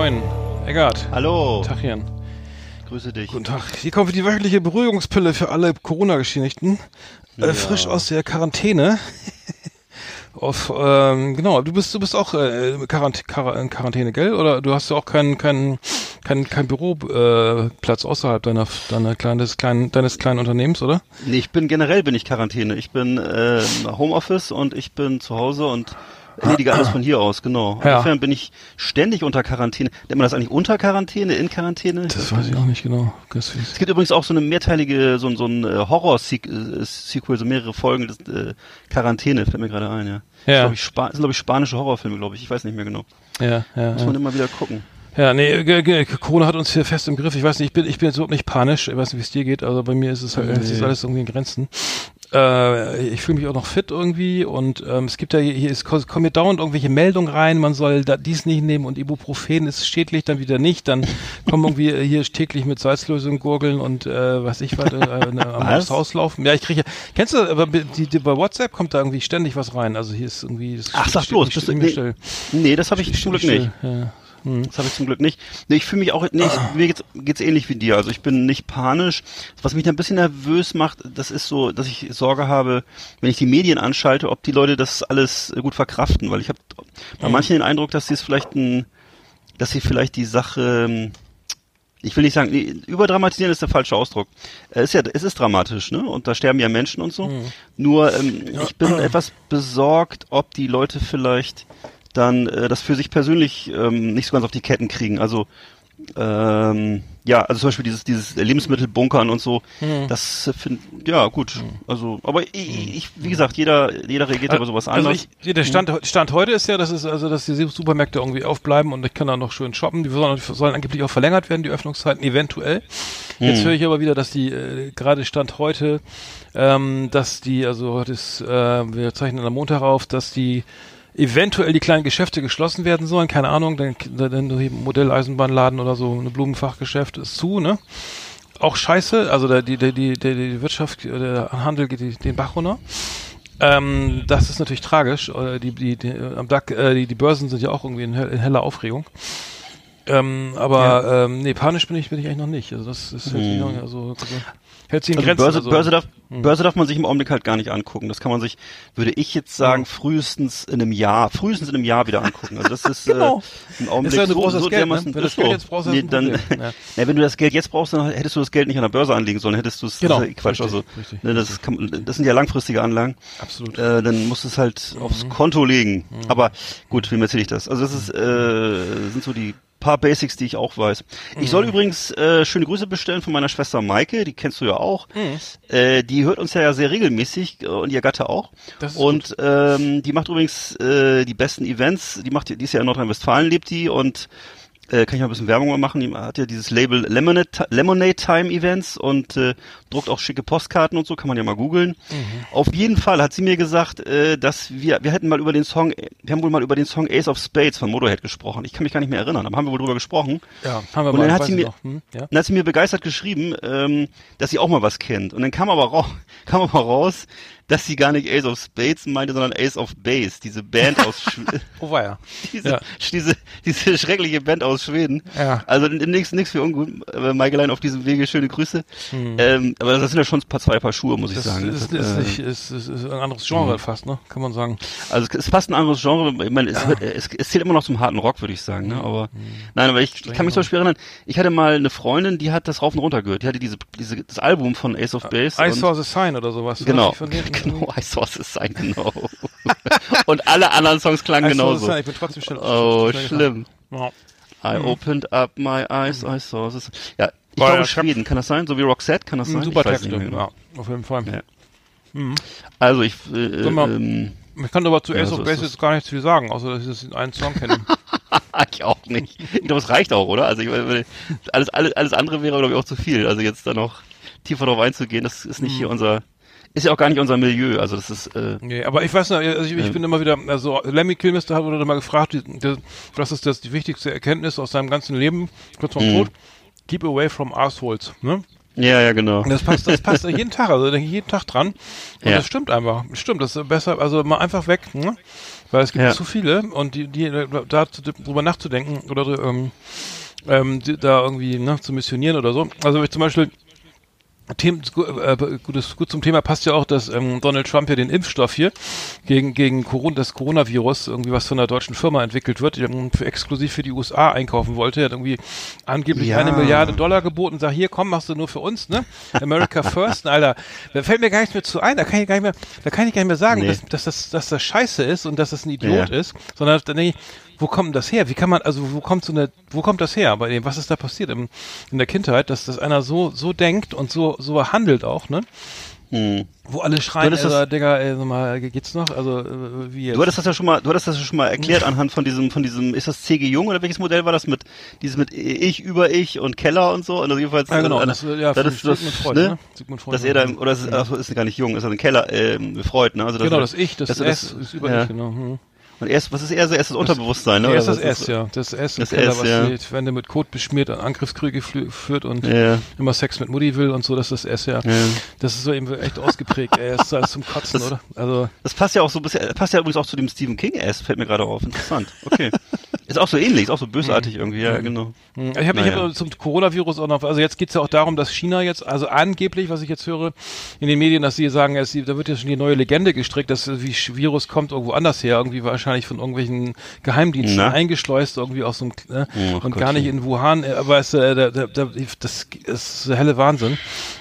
Moin. Eggert. Hallo. Tachchen. Grüße dich. Guten Tag. Hier kommt die wöchentliche Beruhigungspille für alle Corona-Geschädigten. Äh, Ja. frisch aus der Quarantäne. Auf, ähm, genau, du bist, du bist auch äh, Quarant Quar in Quarantäne, gell? Oder du hast ja auch keinen keinen kein, kein Büroplatz äh, außerhalb deiner, deiner kleines, kleinen, deines kleinen Unternehmens, oder? Nee, ich bin generell bin ich Quarantäne. Ich bin äh, Homeoffice und ich bin zu Hause und erledige alles von hier aus, genau. Ja. Insofern bin ich ständig unter Quarantäne. Nennt man das eigentlich unter Quarantäne, in Quarantäne? Das weiß ich auch nicht genau. Das Es gibt übrigens auch so eine mehrteilige, so, ein- so ein äh, Horror-Sequel, so mehrere Folgen des äh, Quarantäne, fällt mir gerade ein, ja. Ja. Das, glaub ich, Spa das sind, glaube ich, spanische Horrorfilme, glaube ich. Ich weiß nicht mehr genau. Ja, ja. Muss ja. man immer wieder gucken. Ja, nee, g- Corona hat uns hier fest im Griff. Ich weiß nicht, ich bin, ich bin jetzt überhaupt nicht panisch. Ich weiß nicht, wie es dir geht. Also bei mir ist es halt, es ist Nee. alles irgendwie in Grenzen. Äh, ich fühle mich auch noch fit irgendwie und ähm, es gibt ja hier, hier ist, kommen mir dauernd irgendwelche Meldungen rein, man soll da dies nicht nehmen und Ibuprofen ist schädlich, dann wieder nicht, dann kommen irgendwie äh, hier täglich mit Salzlösung gurgeln und äh, was ich was, äh, äh, am Was? Haus laufen. Ja, ich kriege, kennst du, aber die, die, bei WhatsApp kommt da irgendwie ständig was rein. Also hier ist irgendwie, das Ach, sag bloß, bist du- nee. Nee, das habe ich zum Glück nicht. Ja. Das habe ich zum Glück nicht. Nee, ich fühle mich auch nee, ich, mir geht's, geht's ähnlich wie dir. Also ich bin nicht panisch. Was mich ein bisschen nervös macht, das ist so, dass ich Sorge habe, wenn ich die Medien anschalte, ob die Leute das alles gut verkraften, weil ich habe bei manchen den Eindruck, dass sie es vielleicht ein, dass sie vielleicht die Sache ähm, ich will nicht sagen, nee, überdramatisieren ist der falsche Ausdruck. Es ist ja, es ist dramatisch, ne? Und da sterben ja Menschen und so. Nur, ähm, ich bin etwas besorgt, ob die Leute vielleicht dann äh, das für sich persönlich ähm, nicht so ganz auf die Ketten kriegen. Also ähm, ja, also zum Beispiel dieses dieses Lebensmittelbunkern und so. Das äh, find, ja gut. Also, aber ich, ich, wie gesagt, jeder jeder reagiert über sowas Also anders. ich, der Stand, Stand heute ist ja, dass es also, dass die Supermärkte irgendwie aufbleiben und ich kann da noch schön shoppen. Die sollen, sollen angeblich auch verlängert werden, die Öffnungszeiten eventuell. Jetzt höre ich aber wieder, dass die äh, gerade Stand heute, ähm, dass die, also heute ist, äh, wir zeichnen am Montag auf, dass die eventuell die kleinen Geschäfte geschlossen werden sollen. Keine Ahnung, dann, dann ein Modelleisenbahnladen oder so, ein Blumenfachgeschäft ist zu, ne? Auch scheiße, also der, die, die, die, die, Wirtschaft, der Handel geht den Bach runter. Ähm, das ist natürlich tragisch. Äh, Die, die, die, am DAC, äh, die, die Börsen sind ja auch irgendwie in, in heller Aufregung. Ähm, aber ähm, nee, panisch bin ich, bin ich eigentlich noch nicht. Also das ist hält sich noch, also, also, hält sich in Also Grenzen. Börse, also, Börse, darf, Börse darf man sich im Augenblick halt gar nicht angucken. Das kann man sich, würde ich jetzt sagen, Ja. frühestens in einem Jahr, frühestens in einem Jahr wieder angucken. Also das ist Genau. äh, im Augenblick Ist ja, du so, Geld, ne? Wenn du das so. Geld jetzt brauchst, nee, ein dann. Ja. ja, wenn du das Geld jetzt brauchst, dann hättest du das Geld nicht an der Börse anlegen sollen, hättest du es Genau, ja Quatsch. richtig, also, richtig, ne, das, kann, das sind ja langfristige Anlagen. Absolut. Äh, dann musst du es halt aufs Konto legen. Aber gut, wem erzähle ich das? Also das ist, äh, sind so die paar Basics, die ich auch weiß. Ich soll übrigens äh, schöne Grüße bestellen von meiner Schwester Maike, die kennst du ja auch. Äh, die hört uns ja sehr regelmäßig äh, und ihr Gatte auch. Das ist und ähm, die macht übrigens äh, die besten Events. Die macht, die ist ja in Nordrhein-Westfalen lebt die und äh, kann ich mal ein bisschen Werbung machen. Die hat ja dieses Label Lemonade, Lemonade Time Events und äh, druckt auch schicke Postkarten und so, kann man ja mal googeln. Auf jeden Fall hat sie mir gesagt, äh, dass wir, wir hätten mal über den Song, wir haben wohl mal über den Song Ace of Spades von Motorhead gesprochen. Ich kann mich gar nicht mehr erinnern, aber haben wir wohl drüber gesprochen. ja, haben wir und mal. dann hat sie mir-. Hm? Ja? Dann hat sie mir begeistert geschrieben, ähm, dass sie auch mal was kennt. Und dann kam aber, raus, kam aber raus, dass sie gar nicht Ace of Spades meinte, sondern Ace of Base, diese Band aus Schw- Oh, war ja. diese, Ja. diese, diese schreckliche Band aus Schweden. Ja. Also nichts nichts für ungut. Äh, Maikelein auf diesem Wege, schöne Grüße. Ähm, aber das sind ja schon ein paar, zwei Paar Schuhe, muss ich Hm. Das sagen. ist, Das, ist, äh, nicht, ist, ist, ist ein anderes Genre fast, ne? Kann man sagen. also es ist fast ein anderes Genre. Ich meine, es, wird, es, es zählt immer noch zum harten Rock, würde ich sagen. Hm. Ne? Aber nein, aber ich kann mich zum Beispiel erinnern. Ich hatte mal eine Freundin, die hat das rauf und runter gehört. Die hatte diese, diese das Album von Ace of Base. I und- saw the sign oder sowas. Genau, Genau, I saw the sign, genau. und alle anderen Songs klangen I saw the genauso. sign. Ich bin trotzdem schnell. Oh, schnell schlimm. I opened up my eyes, I saw this. Ja, ich War glaube ja Schweden, kann das sein? So wie Roxette, kann das Ja. sein? Super Texte, genau. ja, auf jeden Fall. Ja. Also ich, äh, mal, ähm, Ich kann aber zu Ja, Ace so of Base jetzt gar nichts viel sagen, außer dass ich das in einen Song kenne. ich auch nicht. Ich glaube, es reicht auch, oder? Also ich, meine, alles, alles, alles andere wäre, glaube ich, auch zu viel. Also jetzt da noch tiefer drauf einzugehen, das ist nicht hier Mhm. unser, ist ja auch gar nicht unser Milieu. Also das ist, äh, nee, aber ich weiß nicht, also ich, ich bin immer wieder, also Lemmy Kilmister hat wurde mal gefragt, die, die, was ist das die wichtigste Erkenntnis aus seinem ganzen Leben, kurz vor dem Mhm. Tod? Keep away from assholes, ne? Ja, ja, genau. Das passt, das passt jeden Tag, also denke ich jeden Tag dran. Und Ja. das stimmt einfach. Stimmt, das ist besser, also mal einfach weg, ne? Weil es gibt Ja. zu viele und die, die da drüber nachzudenken oder ähm, ähm, da irgendwie ne, zu missionieren oder so. Also ich zum Beispiel Themen, äh, gutes, gut zum Thema passt ja auch, dass ähm, Donald Trump ja den Impfstoff hier gegen, gegen Corona, das Coronavirus, irgendwie was von einer deutschen Firma entwickelt wird, die für, exklusiv für die USA einkaufen wollte. Er hat irgendwie angeblich Ja. eine Milliarde Dollar geboten, sag hier, komm, machst du nur für uns, ne? America First, Alter. Da fällt mir gar nichts mehr zu ein, da kann ich gar nicht mehr, da kann ich gar nicht mehr sagen, Nee. dass, dass, das, dass das scheiße ist und dass das ein Idiot Ja. ist, sondern dann denke ich, wo kommt denn das her? Wie kann man, also wo kommt so eine, wo kommt das her bei dem? Was ist da passiert im, in der Kindheit, dass, dass einer so, so denkt und so, so handelt auch, ne? Hm. Wo alle schreien, das- äh, Digga, ey, sag mal, geht's noch? Also, äh, wie jetzt? Du hattest das ja schon mal, du hattest das ja schon mal erklärt anhand von diesem, von diesem, ist das CG Jung oder welches Modell war das mit, dieses mit Ich über Ich und Keller und so? Und also jedenfalls, ja, genau, äh, das, äh, ja, das, ist das, Sigmund Freud, ne? ne? Sigmund Freud. Dass er da, im- oder ist, ach, so, ist gar nicht jung, ist er ein Keller, ähm, Freud, ne? Also genau, er- das Ich, das, dass er S ist über ja. dich, genau. Hm. Und erst, was ist er? so? Er ist das Unterbewusstsein, ne? Ist das S, ja. Das S, Das Keller, S, was ja. die Wände mit Kot beschmiert, an Angriffskriege führt und Ja. immer Sex mit Mutti will und so, das ist das S, ja. Ja. Das ist so eben echt ausgeprägt, ey. Das ist alles zum Kotzen, Das- oder? Also, Das passt ja auch so ein bisschen, passt ja übrigens auch zu dem Stephen King S, fällt mir gerade auf. Interessant. Okay. ist auch so ähnlich, ist auch so bösartig irgendwie, ja, genau. Hm, Ich habe Naja. hab zum Coronavirus auch noch, also jetzt geht's ja auch darum, dass China jetzt, also angeblich, was ich jetzt höre in den Medien, dass sie sagen, es, da wird jetzt schon die neue Legende gestrickt, dass wie Sch- Virus kommt irgendwo anders her, irgendwie wahrscheinlich von irgendwelchen Geheimdiensten Na? eingeschleust, irgendwie aus so einem, ne? Oh, und gar Gottchen. nicht in Wuhan, äh, aber es, äh, da, da, da, das ist der helle Wahnsinn.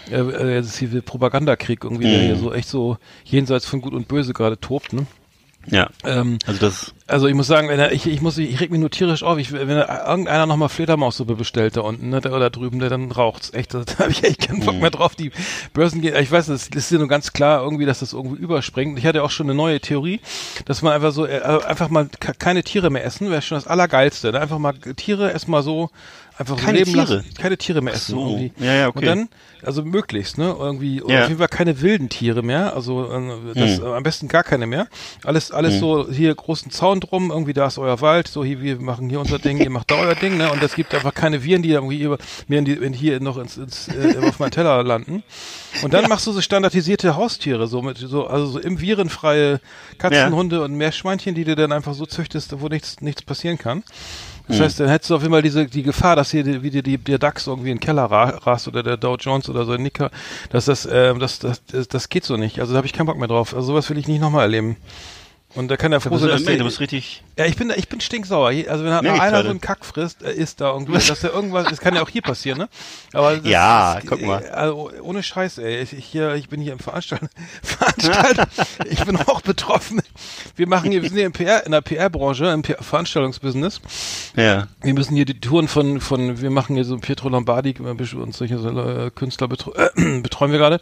Äh, äh, das ist hier der Propagandakrieg irgendwie, der Mhm. hier so echt so jenseits von Gut und Böse gerade tobt, ne? Ja. Ähm, Also das, also ich muss sagen, wenn er, ich, ich muss, ich reg mich nur tierisch auf. Ich, wenn er, irgendeiner nochmal Fledermaussuppe bestellt da unten, ne, da, oder drüben, der dann raucht's. Echt, da habe ich echt keinen Bock Mhm. mehr drauf. Die Börsen gehen, ich weiß, das ist ja nur ganz klar irgendwie, dass das irgendwie überspringt. Ich hatte auch schon eine neue Theorie, dass man einfach so, äh, einfach mal ke- keine Tiere mehr essen, wäre schon das Allergeilste. Ne? Einfach mal Tiere erstmal so, einfach so Keine leben Tiere? lassen. Keine Tiere mehr essen. so. irgendwie. Ja, ja, okay. Und dann, also möglichst, ne, irgendwie, Ja. auf jeden Fall keine wilden Tiere mehr, also äh, das, Hm. am besten gar keine mehr. Alles, alles so hier großen Zaun drum, irgendwie da ist euer Wald, so hier, wir machen hier unser Ding, ihr macht da euer Ding, ne, und es gibt einfach keine Viren, die irgendwie über, mir in die, in hier noch ins, ins äh, auf meinen Teller landen. Und dann machst du so standardisierte Haustiere, so mit, so, also so im virenfreie Katzen, Ja. Hunde und Meerschweinchen, die du dann einfach so züchtest, wo nichts, nichts passieren kann. Das Hm. heißt, dann hättest du auf jeden Fall diese, die Gefahr, dass hier die, wie dir die, der DAX irgendwie in den Keller ra rast oder der Dow Jones oder so ein Nicker, dass das, ähm, das, das, das, das geht so nicht. Also da habe ich keinen Bock mehr drauf. Also sowas will ich nicht nochmal erleben. Und da kann er froh sein, dass nee, der, du bist richtig, ja, ich bin, ich bin stinksauer. Also wenn ich einer so einen Kack frisst, äh, ist da irgendwie, dass er irgendwas, das kann ja auch hier passieren, ne? Aber das, Ja, das, guck mal. Also ohne Scheiß, ey. Ich, ich, hier, ich bin hier im Veranstalter, Veranstalter. ich bin auch betroffen. Wir machen hier, wir sind hier im PR, in der PR-Branche, im PR Veranstaltungsbusiness. ja. Wir müssen hier die Touren von, von wir machen hier so Pietro Lombardi äh, und solche so, äh, Künstler betro äh, betreuen wir gerade,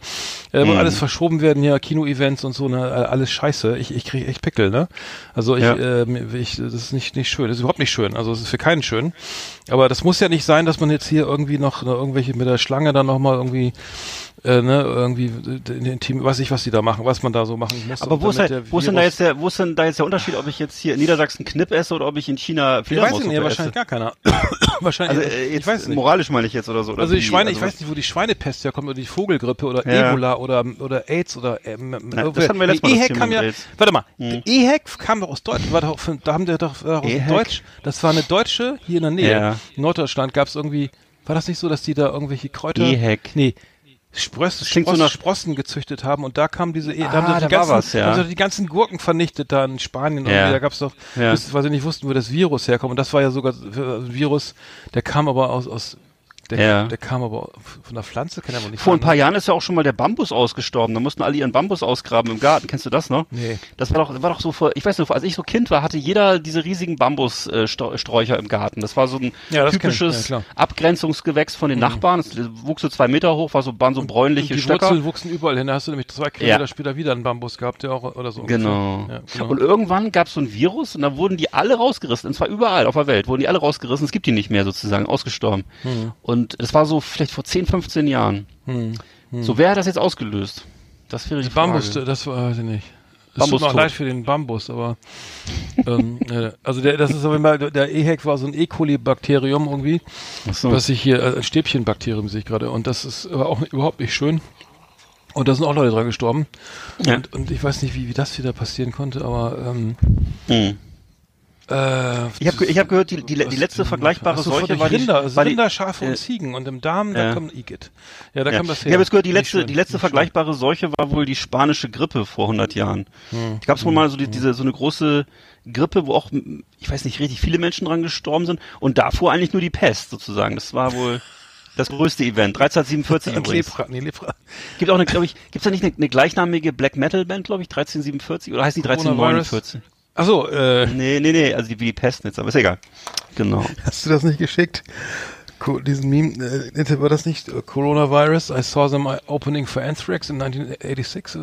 äh, wo Mhm. alles verschoben werden, hier Kino-Events und so, ne, alles scheiße. Ich, ich kriege echt Pickel, ne? Also ich, Ja. äh, ich, das ist nicht, nicht schön, das ist überhaupt nicht schön. Also es ist für keinen schön. Aber das muss ja nicht sein, dass man jetzt hier irgendwie noch irgendwelche mit der Schlange dann nochmal irgendwie äh, ne, irgendwie äh, in den Team, weiß ich, was die da machen, was man da so machen muss. Aber wo ist, halt, wo ist denn da jetzt der, wo ist denn da jetzt der Unterschied, ob ich jetzt hier in Niedersachsen Knipp esse oder ob ich in China ich weiß nicht, ja, wahrscheinlich gar keiner. wahrscheinlich, Also äh, ich jetzt weiß nicht. moralisch meine ich jetzt oder so. Oder Also die? Schweine, ich Also- weiß nicht, wo die Schweinepest herkommt, oder die Vogelgrippe oder Ja. Ebola oder, oder AIDS oder ähm, Na, das hatten wir letztes Mal, EHEC kam ja, warte mal, Hm. EHEC kam doch aus Deutschland, war doch, da haben der doch, doch aus? Deutsch, das war eine deutsche, hier in der Nähe, Ja. in Norddeutschland gab es irgendwie, war das nicht so, dass die da irgendwelche Kräuter, EHEC. nee, Spross, klingt so Spross, nach- Sprossen gezüchtet haben und da kam diese, E- da Ah, haben sie da die ganzen, was, ja. haben die ganzen Gurken vernichtet da in Spanien, Ja. da gab's doch, Ja. bis, weil sie nicht wussten, wo das Virus herkommt und das war ja sogar ein Virus, der kam aber aus, aus der, Ja. der kam aber von der Pflanze, kann er aber nicht Vor ein paar Jahren ist ja auch schon mal der Bambus ausgestorben. Da mussten alle ihren Bambus ausgraben im Garten. Kennst du das noch? Nee. Das war doch, war doch so vor, ich weiß nicht, als ich so Kind war, hatte jeder diese riesigen Bambussträucher im Garten. Das war so ein Ja, typisches ja. Abgrenzungsgewächs von den Nachbarn. Es wuchs so zwei Meter hoch, war so, waren so bräunliche die Stöcker. Wurzeln wuchsen überall hin, da hast du nämlich zwei Kilometer später wieder einen Bambus gehabt, der auch, oder so. Genau. genau. Und irgendwann gab es so ein Virus und da wurden die alle rausgerissen. Und zwar überall auf der Welt wurden die alle rausgerissen. Es gibt die nicht mehr sozusagen, ausgestorben. Und das war so vielleicht vor 10, 15 Jahren. Hm. So, wer hat das jetzt ausgelöst? Das wäre die, Die Bambus, das war, weiß ich nicht. Es tut mir auch leid für den Bambus, aber ähm, äh, also der, das ist auf jeden Fall, der EHEC war so ein E. coli-Bakterium irgendwie, so. was ich hier, äh, ein Stäbchenbakterium sehe ich gerade und das ist aber auch überhaupt nicht schön. Und da sind auch Leute dran gestorben. Ja. Und, und ich weiß nicht, wie, wie das wieder passieren konnte, aber ähm, mhm. Äh, ich habe ich hab gehört, die, die, die letzte vergleichbare so, Seuche war Rinder, die, war Rinder, Schafe äh, und Ziegen und im Darm, da kommt Igitt. Ja, da ja. kam das her. Ich habe jetzt gehört, die letzte, die letzte vergleichbare Seuche war wohl die spanische Grippe vor 100 Jahren. Hm. Gab es wohl hm. mal so die, hm. diese so eine große Grippe, wo auch, ich weiß nicht, richtig viele Menschen dran gestorben sind und davor eigentlich nur die Pest sozusagen. Das war wohl das größte Event. 1347 übrigens. Lepra, nee, Lepra. Gibt auch eine, glaube ich, gibt's da nicht eine, eine gleichnamige Black Metal Band, glaube ich, 1347 oder heißt die 1349? Ach so, äh. Nee, nee, nee, also die, wie die Pestnitz, aber ist egal. Genau. Hast du das nicht geschickt? Co diesen Meme, äh, war das nicht uh, Coronavirus? I saw them opening for Anthrax in 1986.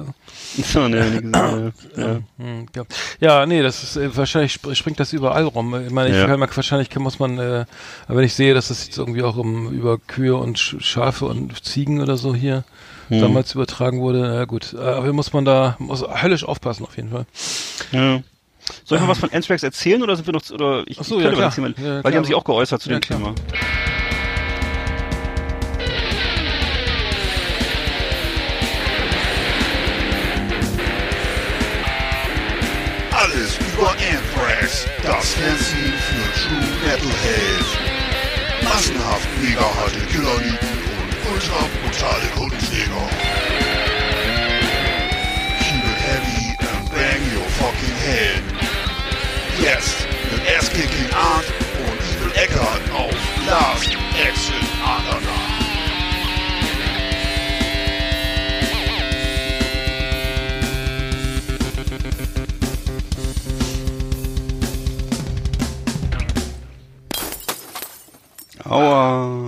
So, nee, nee, ja. Ja. Hm, ja. ja, nee, das ist äh, wahrscheinlich sp springt das überall rum. Ich meine, ich ja. kann, wahrscheinlich muss man, äh, wenn ich sehe, dass das jetzt irgendwie auch um über Kühe und Sch Schafe und Ziegen oder so hier hm. damals übertragen wurde, ja gut, äh, aber muss man da muss höllisch aufpassen auf jeden Fall. Ja. Soll ich noch was von Anthrax erzählen oder sind wir noch, oder ich, Ach so, ja, klar. Erzählen, weil, ja, weil die haben sich auch geäußert zu ja, dem klar. Thema. Alles über Anthrax, das Fernsehen für True Metalhead. Massenhaft mega harte Killerlieben und ultra brutale Kundenjäger. Jetzt mit Ass-Kicking Art und Evil Eckert auf Last Underground. Aua.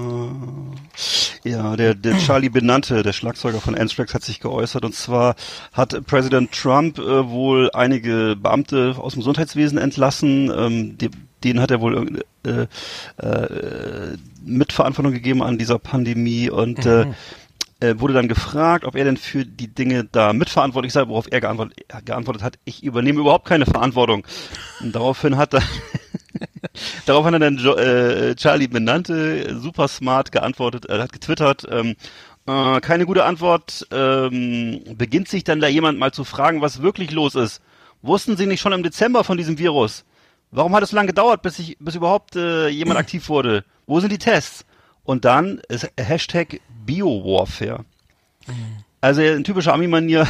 Ja, der, der Charlie Benante, der Schlagzeuger von Anthrax, hat sich geäußert. Und zwar hat Präsident Trump äh, wohl einige Beamte aus dem Gesundheitswesen entlassen. Ähm, die, denen hat er wohl äh, äh, Mitverantwortung gegeben an dieser Pandemie und äh, mhm. äh, wurde dann gefragt, ob er denn für die Dinge da mitverantwortlich sei, worauf er geantwortet, geantwortet hat, ich übernehme überhaupt keine Verantwortung. Und daraufhin hat er Darauf hat er dann jo äh, Charlie Benante super smart geantwortet, er hat getwittert, ähm, äh, keine gute Antwort, ähm, beginnt sich dann da jemand mal zu fragen, was wirklich los ist. Wussten Sie nicht schon im Dezember von diesem Virus? Warum hat es so lange gedauert, bis, ich, bis überhaupt äh, jemand aktiv wurde? Wo sind die Tests? Und dann ist Hashtag Biowarfare. Mhm. Also ein typischer Ami-Manier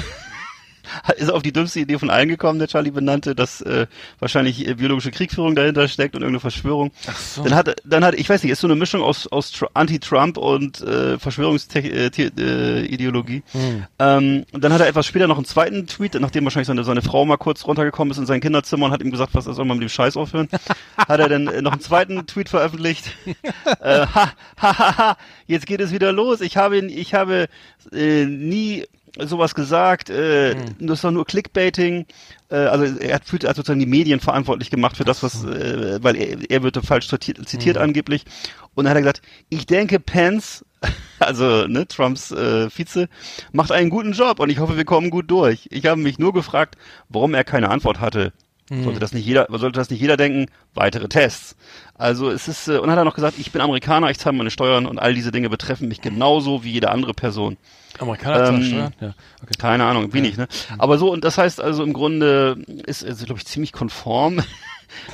ist auf die dümmste Idee von allen gekommen, der Charlie benannte, dass äh, wahrscheinlich äh, biologische Kriegführung dahinter steckt und irgendeine Verschwörung. Ach so. Dann hat, dann hat, ich weiß nicht, ist so eine Mischung aus, aus Anti-Trump und äh, Verschwörungsideologie. Äh, hm. ähm, und dann hat er etwas später noch einen zweiten Tweet, nachdem wahrscheinlich seine, seine Frau mal kurz runtergekommen ist in sein Kinderzimmer und hat ihm gesagt, was er soll mal mit dem Scheiß aufhören, hat er dann äh, noch einen zweiten Tweet veröffentlicht. äh, ha, ha, ha, ha, jetzt geht es wieder los. Ich habe, ich habe äh, nie sowas gesagt, äh, hm. das ist doch nur Clickbaiting. Äh, also er hat fühlt also sozusagen die Medien verantwortlich gemacht für das, was, äh, weil er, er wird falsch zitiert, zitiert hm. angeblich. Und dann hat er gesagt, ich denke, Pence, also ne, Trumps äh, Vize, macht einen guten Job und ich hoffe, wir kommen gut durch. Ich habe mich nur gefragt, warum er keine Antwort hatte. Hm. Sollte das nicht jeder, sollte das nicht jeder denken? Weitere Tests. Also es ist, äh, und hat er noch gesagt, ich bin Amerikaner, ich zahle meine Steuern und all diese Dinge betreffen mich genauso wie jede andere Person. Amerikaner ähm, Steuern? Ja. Okay. Keine Ahnung, wenig, ja. ne? Aber so, und das heißt also im Grunde ist, ist glaube ich, ziemlich konform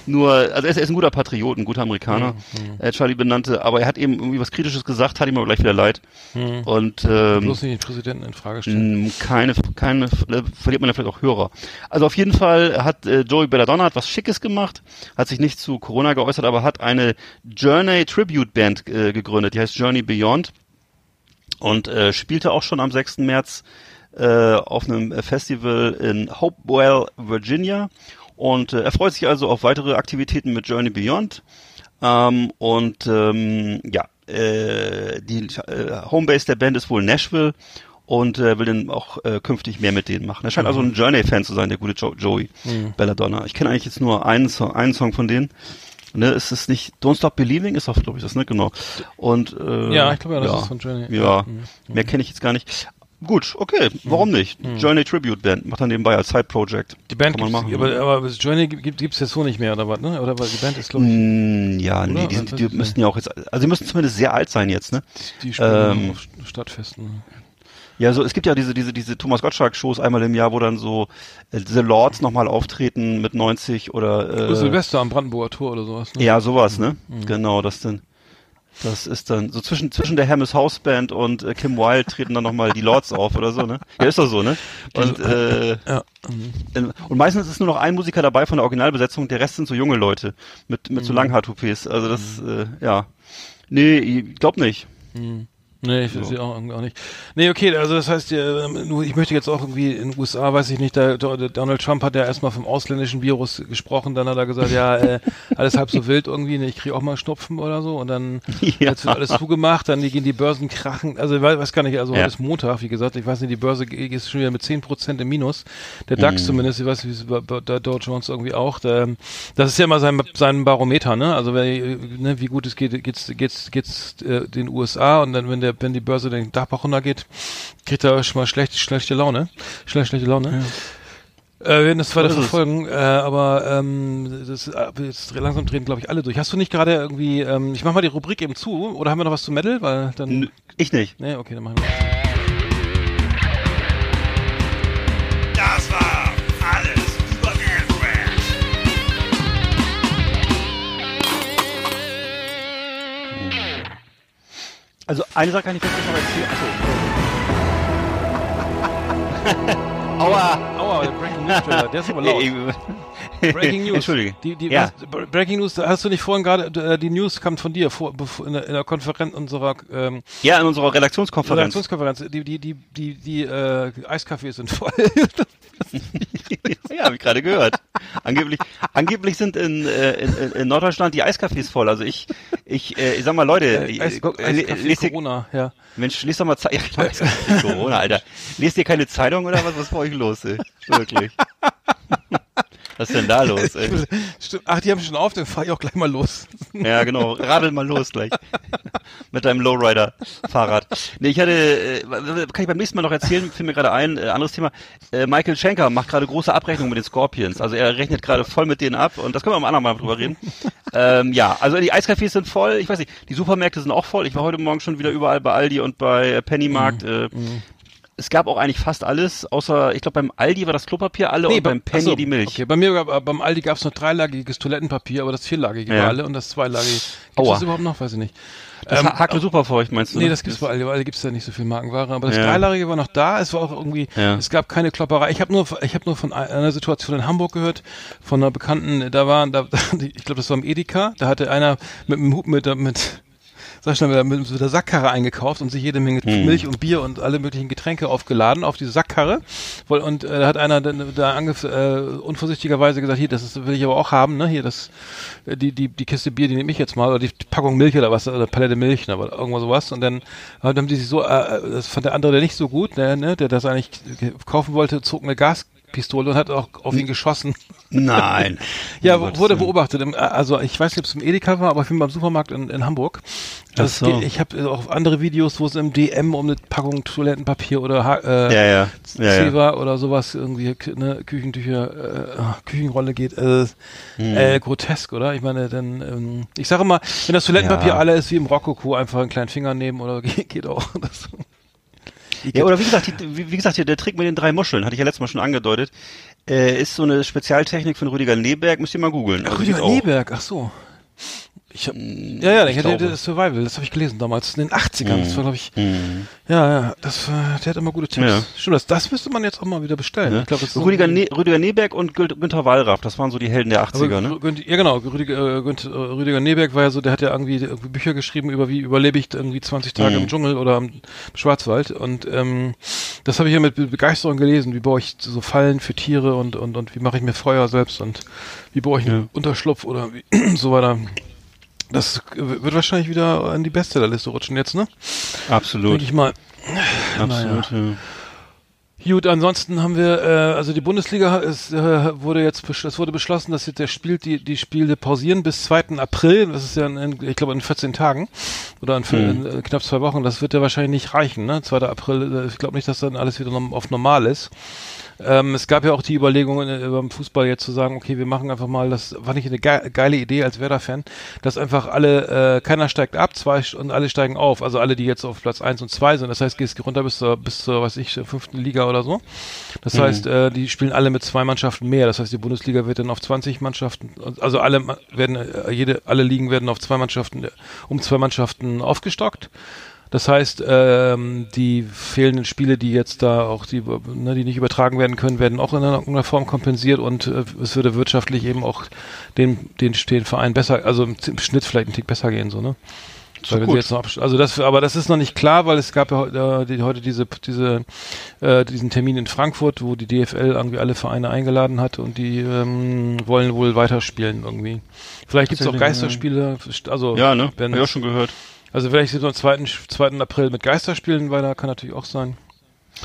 nur, also er ist, er ist ein guter Patriot, ein guter Amerikaner, mhm. äh, Charlie benannte, aber er hat eben irgendwie was Kritisches gesagt, hat ihm aber gleich wieder leid. Mhm. Und ähm, bloß nicht den Präsidenten in Frage stellen. Keine, keine, verliert man ja vielleicht auch Hörer. Also auf jeden Fall hat äh, Joey Belladonna hat was Schickes gemacht, hat sich nicht zu Corona geäußert, aber hat eine Journey Tribute Band äh, gegründet, die heißt Journey Beyond und äh, spielte auch schon am 6. März äh, auf einem Festival in Hopewell, Virginia und äh, er freut sich also auf weitere Aktivitäten mit Journey Beyond. Ähm, und ähm, ja, äh, die äh, Homebase der Band ist wohl Nashville und äh, will dann auch äh, künftig mehr mit denen machen. Er scheint mhm. also ein Journey-Fan zu sein, der gute jo Joey mhm. Belladonna. Ich kenne eigentlich jetzt nur einen Song, einen Song von denen. Ne, ist es nicht Don't Stop Believing ist auch, glaube ich, das, ne? Genau. Und äh, ja, ich glaube ja, das ja, ist von Journey. Ja, mhm. mehr kenne ich jetzt gar nicht Gut, okay, warum nicht? Journey Tribute Band macht dann nebenbei als Side Project. Die Band Kann man gibt's, machen, aber, aber Journey gibt es jetzt so nicht mehr, oder was, ne? Oder weil die Band ist, glaube ich, Mm, ja, nee, Oder? die, Was sind, die müssten ja auch jetzt, also die müssten zumindest sehr alt sein jetzt, ne? die spielen ähm, auf Stadtfesten. Ja, so es gibt ja diese diese diese Thomas Gottschalk Shows einmal im Jahr, wo dann so äh, The Lords nochmal auftreten mit 90 oder äh, Silvester am Brandenburger Tor oder sowas, ne? ja sowas, ne? Mhm. Genau, das dann das ist dann so zwischen zwischen der Hermes House Band und äh, Kim Wilde treten dann nochmal die Lords auf oder so, ne? Ja, ist doch so, ne? Und äh, Ja. mhm. und meistens ist nur noch ein Musiker dabei von der Originalbesetzung, der Rest sind so junge Leute mit mit Mhm. so Langhaar-Toupets. Also das äh, ja. Nee, ich glaub nicht. Nee, ich sehe auch, auch nicht. Nee, okay, also das heißt, äh, ich möchte jetzt auch irgendwie in den USA, weiß ich nicht, da, Donald Trump hat ja erstmal vom ausländischen Virus gesprochen, dann hat er gesagt, ja, äh, alles halb so wild irgendwie, ne, ich kriege auch mal Schnupfen oder so und dann Ja. jetzt wird alles zugemacht, dann gehen die Börsen krachen, also weiß, gar nicht, also Ja. heute ist Montag, wie gesagt, ich weiß nicht, die Börse ist schon wieder mit 10% im Minus, der DAX Mhm. zumindest, ich weiß nicht, wie der Dow Jones irgendwie auch, der, das ist ja immer sein, sein Barometer, ne, also wenn, ne, wie gut es geht, geht's, geht's, geht's äh, den USA und dann, wenn der, wenn die Börse den Dach runtergeht, kriegt er schon mal schlecht, schlechte Laune, schlecht, schlechte Laune. Äh, wir werden das weiter verfolgen, äh, aber ähm, das, äh, jetzt langsam drehen, glaube ich, alle durch. Hast du nicht gerade irgendwie, ähm, ich mach mal die Rubrik eben zu, oder haben wir noch was zu Metal? Weil dann. N- Ich nicht. Nee, okay, dann machen wir. Also eine Sache kann ich vielleicht noch erzählen. Achso. Aua. Aua, der Breaking News Trailer, der ist aber laut. Breaking News. Entschuldige. Die, die, ja. was, Breaking News, hast du nicht vorhin gerade, äh, die News kam von dir vor, in, der, in der Konferenz unserer ähm, ja, in unserer Redaktionskonferenz. Redaktionskonferenz, die, die, die, die, die äh, Eiscafés sind voll. ja, habe ich gerade gehört. Angeblich, angeblich sind in, äh, in, in- Norddeutschland die Eiscafés voll. Also ich, ich, äh, ich sag mal, Leute, Äh, Eis, lest ihr, Corona, ja. Mensch, lest doch mal Zeitung. Ja, Corona, Alter. Lest ihr keine Zeitung oder was? Was ist bei euch los, ey? Wirklich. Was ist denn da los, ey? Stimmt. Ach, die haben schon auf, dann fahr ich auch gleich mal los. Ja, genau. Radel mal los gleich. Mit deinem Lowrider-Fahrrad. Nee, ich hatte, äh, kann ich beim nächsten Mal noch erzählen, fiel mir gerade ein, äh, anderes Thema. Äh, Michael Schenker macht gerade große Abrechnungen mit den Scorpions. Also er rechnet gerade voll mit denen ab und das können wir am anderen Mal drüber reden. ähm, ja, also die Eiscafés sind voll. Ich weiß nicht, die Supermärkte sind auch voll. Ich war heute Morgen schon wieder überall bei Aldi und bei Pennymarkt. Äh, es gab auch eigentlich fast alles, außer, ich glaube, beim Aldi war das Klopapier alle und beim Penny achso, die Milch. Okay, bei mir, gab- beim Aldi gab es nur dreilagiges Toilettenpapier, aber das vierlagige Ja. war alle und das zweilagige. Gibt das überhaupt noch? Weiß ich nicht. Das Ähm, hakt mir super vor, ich meinst du? Nee, ne? das gibt's bei Aldi, bei Aldi gibt's ja nicht so viel Markenware, aber das Ja. Dreilagige war noch da, es war auch irgendwie, Ja. es gab keine Klopperei. Ich habe nur, ich habe nur von einer Situation in Hamburg gehört, von einer Bekannten, da waren, da, ich glaube, das war im Edeka, da hatte einer mit einem Hub, mit, mit, sag schnell, mit, mit der Sackkarre eingekauft und sich jede Menge Hm. Milch und Bier und alle möglichen Getränke aufgeladen auf diese Sackkarre. Und äh, da hat einer dann, da angef äh, unvorsichtigerweise gesagt, hier, das ist, will ich aber auch haben, ne? Hier, das, äh, die, die, die Kiste Bier, die nehme ich jetzt mal, oder die Packung Milch oder was, oder Palette Milch, ne, oder irgendwas sowas. Und dann äh, haben die sich so, äh, äh, das fand der andere der nicht so gut, ne, ne, der das eigentlich kaufen wollte, zog eine Gaspistole und hat auch auf ihn geschossen. Nein. Ja, Gottes wurde beobachtet. Im, äh, Also ich weiß nicht, ob es im Edeka war, aber ich bin beim Supermarkt in, in Hamburg. Ach so. ich habe auch andere Videos, wo es im DM um eine Packung Toilettenpapier oder Ha- äh, Ja, ja. ja, ja. Oder sowas irgendwie ne, Küchentücher, äh, ah, Küchenrolle geht. Äh, Hm. äh, grotesk, oder? Ich meine, dann, ähm, ich sage mal, wenn das Toilettenpapier Ja. alle ist wie im Rokoko, einfach einen kleinen Finger nehmen oder geht, geht auch. Das, Ja, oder wie gesagt, die, wie, wie gesagt, der Trick mit den drei Muscheln, hatte ich ja letztes Mal schon angedeutet, äh, ist so eine Spezialtechnik von Rüdiger Neberg, müsst ihr mal googeln. Also Rüdiger. Neberg, ach so. Ich hab, ja, ja, ich hatte glaube. das Survival, das habe ich gelesen damals, in den 80ern, das war glaube ich, Hm. ja, ja, das, der hat immer gute Tipps. Ja. Stimmt, das, das müsste man jetzt auch mal wieder bestellen. Ja. Ich glaube, das ist so- Rüdiger, ne Rüdiger Neberg und Günther Wallraff, das waren so die Helden der 80er, ne? Ja genau, Rüdiger, äh, äh, Rüdiger Neberg war ja so, der hat ja irgendwie, irgendwie Bücher geschrieben über wie überlebe ich irgendwie 20 Tage Mhm. im Dschungel oder im Schwarzwald und ähm, das habe ich ja mit Be- Begeisterung gelesen, wie baue ich so Fallen für Tiere und und und wie mache ich mir Feuer selbst und wie baue ich einen Unterschlupf oder wie, so weiter. Das wird wahrscheinlich wieder in die Bestsellerliste rutschen jetzt, ne? Absolut. Denke ich mal. Absolut, ja. Gut, ansonsten haben wir, äh, also die Bundesliga ist, äh, wurde jetzt, es wurde beschlossen, dass jetzt der Spiel, die, die Spiele pausieren bis 2. April. Das ist ja, in, ich glaube, in 14 Tagen oder in, in, äh, knapp zwei Wochen. Das wird ja wahrscheinlich nicht reichen, ne? 2. April, äh, ich glaube nicht, dass dann alles wieder auf normal ist. Ähm, es gab ja auch die Überlegungen äh, beim Fußball jetzt zu sagen, okay, wir machen einfach mal, das fand ich eine ge geile Idee als Werder-Fan, dass einfach alle, äh, keiner steigt ab, zwei und alle steigen auf. Also alle, die jetzt auf Platz eins und zwei sind. Das heißt, gehst runter bis zur, bis zur, weiß ich, fünften Liga oder so. Das heißt, äh, die spielen alle mit zwei Mannschaften mehr. Das heißt, die Bundesliga wird dann auf 20 Mannschaften, also alle werden, äh, jede, alle Ligen werden auf zwei Mannschaften, äh, um zwei Mannschaften aufgestockt. Das heißt, ähm, die fehlenden Spiele, die jetzt da auch die, ne, die nicht übertragen werden können, werden auch in irgendeiner Form kompensiert und äh, es würde wirtschaftlich eben auch den, den, den Verein besser, also im im Schnitt vielleicht ein Tick besser gehen, so, ne? Absch- also das, aber das ist noch nicht klar, weil es gab ja äh, die, heute diese, diese, äh, diesen Termin in Frankfurt, wo die DFL irgendwie alle Vereine eingeladen hat und die ähm, wollen wohl weiterspielen irgendwie. Vielleicht gibt es auch Geisterspiele, also Ja, ne? Hab ich auch schon gehört. Also vielleicht sind wir am 2. 2. April mit Geisterspielen weiter, kann natürlich auch sein.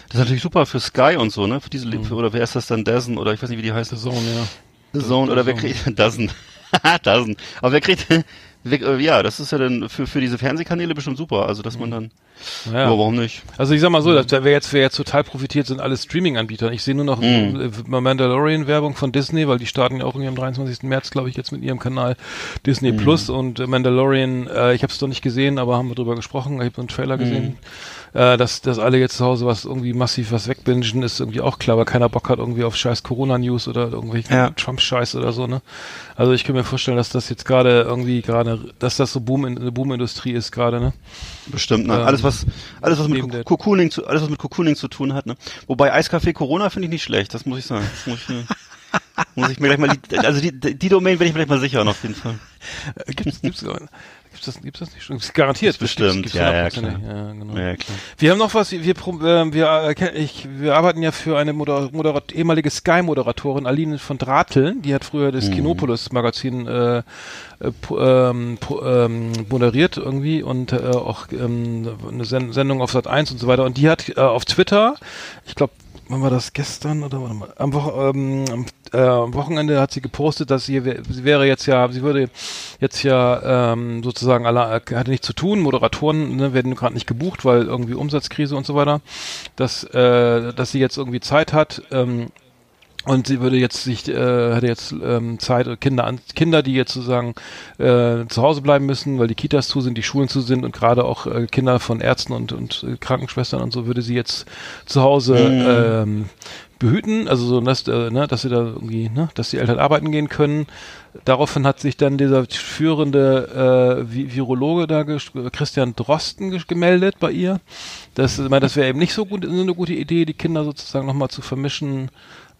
Das ist natürlich super für Sky und so, ne? Für diese, Mhm. für, oder wer ist das dann? Dazen oder ich weiß nicht, wie die heißt. Zone, ja. The Zone oder wer Zone. kriegt Dozen. Dozen. Aber wer kriegt ja, das ist ja dann für für diese Fernsehkanäle bestimmt super, also dass man dann Ja. ja, warum nicht? Also ich sag mal so, dass, wer jetzt wer jetzt total profitiert, sind alle Streaming-Anbieter. Ich sehe nur noch Mhm. äh, Mandalorian-Werbung von Disney, weil die starten ja auch irgendwie am 23. März, glaube ich, jetzt mit ihrem Kanal Disney Mhm. Plus und äh, Mandalorian, äh, ich habe es doch nicht gesehen, aber haben wir drüber gesprochen, ich habe einen Trailer Mhm. Äh, dass, dass alle jetzt zu Hause was irgendwie massiv was wegbingen, ist irgendwie auch klar, weil keiner Bock hat irgendwie auf scheiß Corona-News oder irgendwelchen Ja. Trump-Scheiß oder so, ne? Also ich kann mir vorstellen, dass das jetzt gerade irgendwie gerade, dass das so Boom in, eine Boom-Industrie ist gerade, ne? Bestimmt, ne? Ähm, alles was alles was mit Cocooning zu alles was mit Cocooning zu tun hat, ne? Wobei Eiskaffee Corona finde ich nicht schlecht, das muss ich sagen. Das muss ich, mir- muss ich mir gleich mal die, also die, die Domain werde ich mir gleich mal sichern auf jeden Fall. Gibt's, gibt's, gibt's das, gibt's das nicht schon? Gibt's garantiert. Gibt's bestimmt, gibt's ja, ja, hundertprozentig. ja, genau. Ja, klar. Wir haben noch was, wir, wir, pro- äh, wir, ich, wir arbeiten ja für eine Moder Moderat ehemalige Sky-Moderatorin, Aline von Drateln, die hat früher Mhm. das Kinopolis-Magazin äh, äh, ähm, ähm, moderiert irgendwie und äh, auch ähm, eine Sen Sendung auf Sat 1 und so weiter. Und die hat äh, auf Twitter, ich glaube, wann war das gestern oder warte mal, am, Woche, ähm, am, äh, am Wochenende hat sie gepostet, dass sie, sie wäre jetzt ja, sie würde jetzt ja ähm, sozusagen alle hatte nichts zu tun, Moderatoren ne, werden gerade nicht gebucht, weil irgendwie Umsatzkrise und so weiter, dass äh, dass sie jetzt irgendwie Zeit hat. Ähm, und sie würde jetzt sich, äh, hätte jetzt ähm, Zeit, Kinder an, Kinder, die jetzt sozusagen äh, zu Hause bleiben müssen, weil die Kitas zu sind, die Schulen zu sind und gerade auch äh, Kinder von Ärzten und, und äh, Krankenschwestern und so würde sie jetzt zu Hause ähm, behüten, also so, dass, äh, ne, dass sie da irgendwie, ne, dass die Eltern arbeiten gehen können. Daraufhin hat sich dann dieser führende äh, Vi- Virologe da, Christian Drosten, gemeldet bei ihr. Das, ich meine, das wäre eben nicht so gut, so eine gute Idee, die Kinder sozusagen nochmal zu vermischen.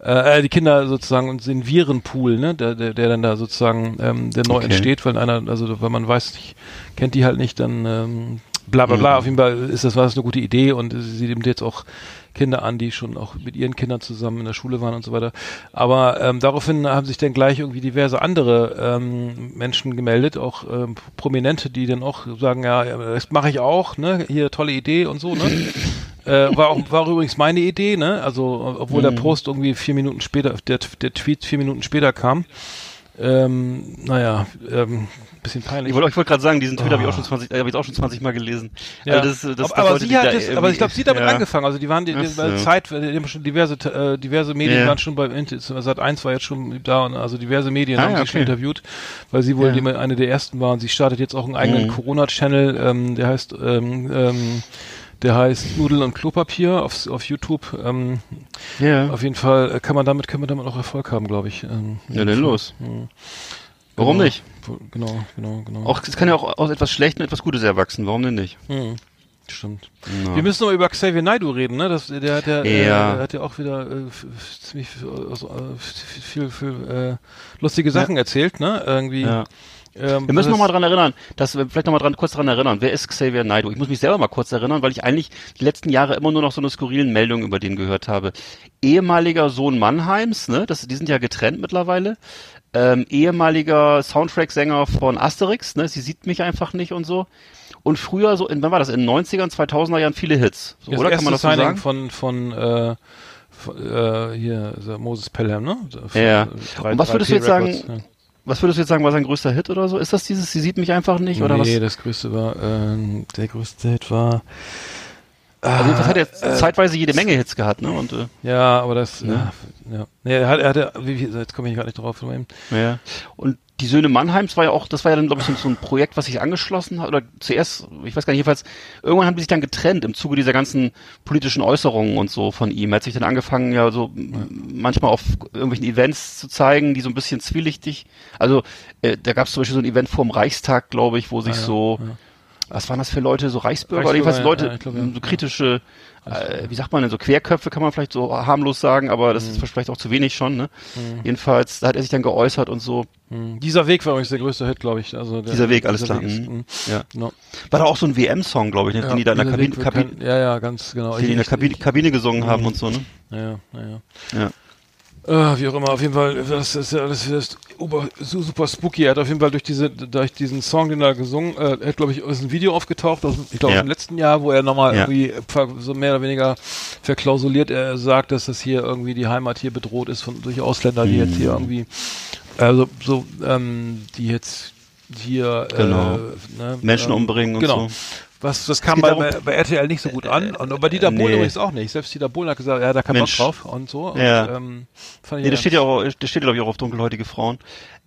Äh, die Kinder sozusagen und den Virenpool, ne, der, der, der dann da sozusagen ähm, der neu Okay. entsteht, weil einer, also wenn man weiß, nicht, kennt die halt nicht, dann ähm, bla bla bla. Mhm. Auf jeden Fall ist das war das eine gute Idee und sie nimmt jetzt auch Kinder an, die schon auch mit ihren Kindern zusammen in der Schule waren und so weiter. Aber ähm, daraufhin haben sich dann gleich irgendwie diverse andere ähm, Menschen gemeldet, auch ähm, Prominente, die dann auch sagen, ja, ja, das mache ich auch, ne, hier tolle Idee und so, ne. Äh, war auch war übrigens meine Idee, ne? Also obwohl der Post irgendwie vier Minuten später, der, der Tweet vier Minuten später kam. Ähm, naja, ähm, bisschen peinlich. Ich wollte ich wollte gerade sagen, diesen Tweet habe ich auch Ah. schon 20 äh, habe ich auch schon 20 mal gelesen. Ja. Also das, das, aber, aber sie die hat da das, aber ich glaube, sie hat damit ja. angefangen. Also die waren die, die Ach so. Zeit, die haben schon diverse äh, diverse Medien Ja. waren schon bei Sat 1 war jetzt schon da und also diverse Medien Ah, haben ja, sie schon okay. interviewt, weil sie wohl die, eine der ersten waren. Sie startet jetzt auch einen eigenen Mhm. Corona-Channel, ähm, der heißt ähm, ähm, der heißt Nudeln und Klopapier auf, auf YouTube. Ähm, Ja. auf jeden Fall äh, kann man damit, kann man damit auch Erfolg haben, glaube ich. Ähm, Ja, dann los. Mhm. Warum Genau. nicht? Genau, genau, genau. Auch es kann ja auch aus etwas Schlechtem etwas Gutes erwachsen. Warum denn nicht? Mhm. Stimmt. Ja. Wir müssen noch über Xavier Naidoo reden, ne? Das, der hat ja, Ja. äh, hat ja auch wieder äh, ziemlich viel, äh, viel, viel äh, lustige Sachen erzählt, ne? Irgendwie. Ja. Ähm, Wir müssen das- noch mal dran erinnern, dass wir vielleicht noch mal dran, kurz dran erinnern. Wer ist Xavier Naidoo? Ich muss mich selber mal kurz erinnern, weil ich eigentlich die letzten Jahre immer nur noch so eine skurrilen Meldungen über den gehört habe. Ehemaliger Sohn Mannheims, ne? Das, die sind ja getrennt mittlerweile. ähm, ehemaliger Soundtrack-Sänger von Asterix, ne? Sie sieht mich einfach nicht und so. Und früher so, in, wann war das? In den 90ern, 2000er Jahren viele Hits. So, Das oder kann man das so sagen? von von äh, von, äh, hier Moses Pelham, ne? Von, Ja. drei- Und was würdest du 3T jetzt sagen, Records, Was würdest du jetzt sagen, war sein größter Hit oder so? Ist das dieses, sie sieht mich einfach nicht? Oder nee, was? das größte war, ähm, der größte Hit war, Also jedenfalls hat er äh, zeitweise jede Menge Hits gehabt, ne? Und, äh, ja, aber das, Ja. ja, ja. Nee, er hat, er hatte, wie, jetzt komme ich gerade nicht drauf. ja. Und die Söhne Mannheims war ja auch, das war ja dann, glaube ich, so, ein Projekt, was sich angeschlossen hat, oder zuerst, ich weiß gar nicht, jedenfalls, irgendwann haben die sich dann getrennt im Zuge dieser ganzen politischen Äußerungen und so von ihm. Er hat sich dann angefangen, ja, so m- manchmal auf irgendwelchen Events zu zeigen, die so ein bisschen zwielichtig, also äh, da gab es zum Beispiel so ein Event vorm Reichstag, glaube ich, wo sich Ah, ja, so, ja. Was waren das für Leute, so Reichsbürger, oder Reichsbürger, jedenfalls Leute, ja, ich glaub, ja. so kritische, äh, wie sagt man denn, so Querköpfe kann man vielleicht so harmlos sagen, aber das Mhm. ist vielleicht auch zu wenig schon, ne? Jedenfalls, da hat er sich dann geäußert und so. Hm. Dieser Weg war übrigens der größte Hit, glaube ich. Also der, Dieser Weg, alles klar. ist, Mhm. hm. Ja. No. War da auch so ein WM-Song, glaube ich, ne? den die da in der dieser Kabine, Weg Kabine, ja, ja, ganz genau. die in der Kabine, Kabine gesungen haben Mhm. und so, ne? Ja, ja, ja. Ja. Äh, wie auch immer, auf jeden Fall, das ist ja das ist ober, su- super spooky. Er hat auf jeden Fall durch diese, durch diesen Song, den er gesungen, äh, er hat, glaube ich, ist ein Video aufgetaucht, aus, ich glaube, Ja. im letzten Jahr, wo er nochmal Ja. irgendwie so mehr oder weniger verklausuliert, er sagt, dass das hier irgendwie die Heimat hier bedroht ist von, durch Ausländer, die jetzt Mhm. hier irgendwie, also, so, ähm, die jetzt hier, Genau. äh, ne, Menschen ähm, umbringen und genau. so. Was, das kam geht bei, darum- bei, RTL nicht so gut an. Und bei Dieter äh, Bohlen nee. übrigens auch nicht. Selbst Dieter Bohlen hat gesagt, ja, da kann. Bock drauf und so. Und, Ja. ähm, fand ich Nee, das ja steht ja auch, das steht glaube ich auch auf dunkelhäutige Frauen.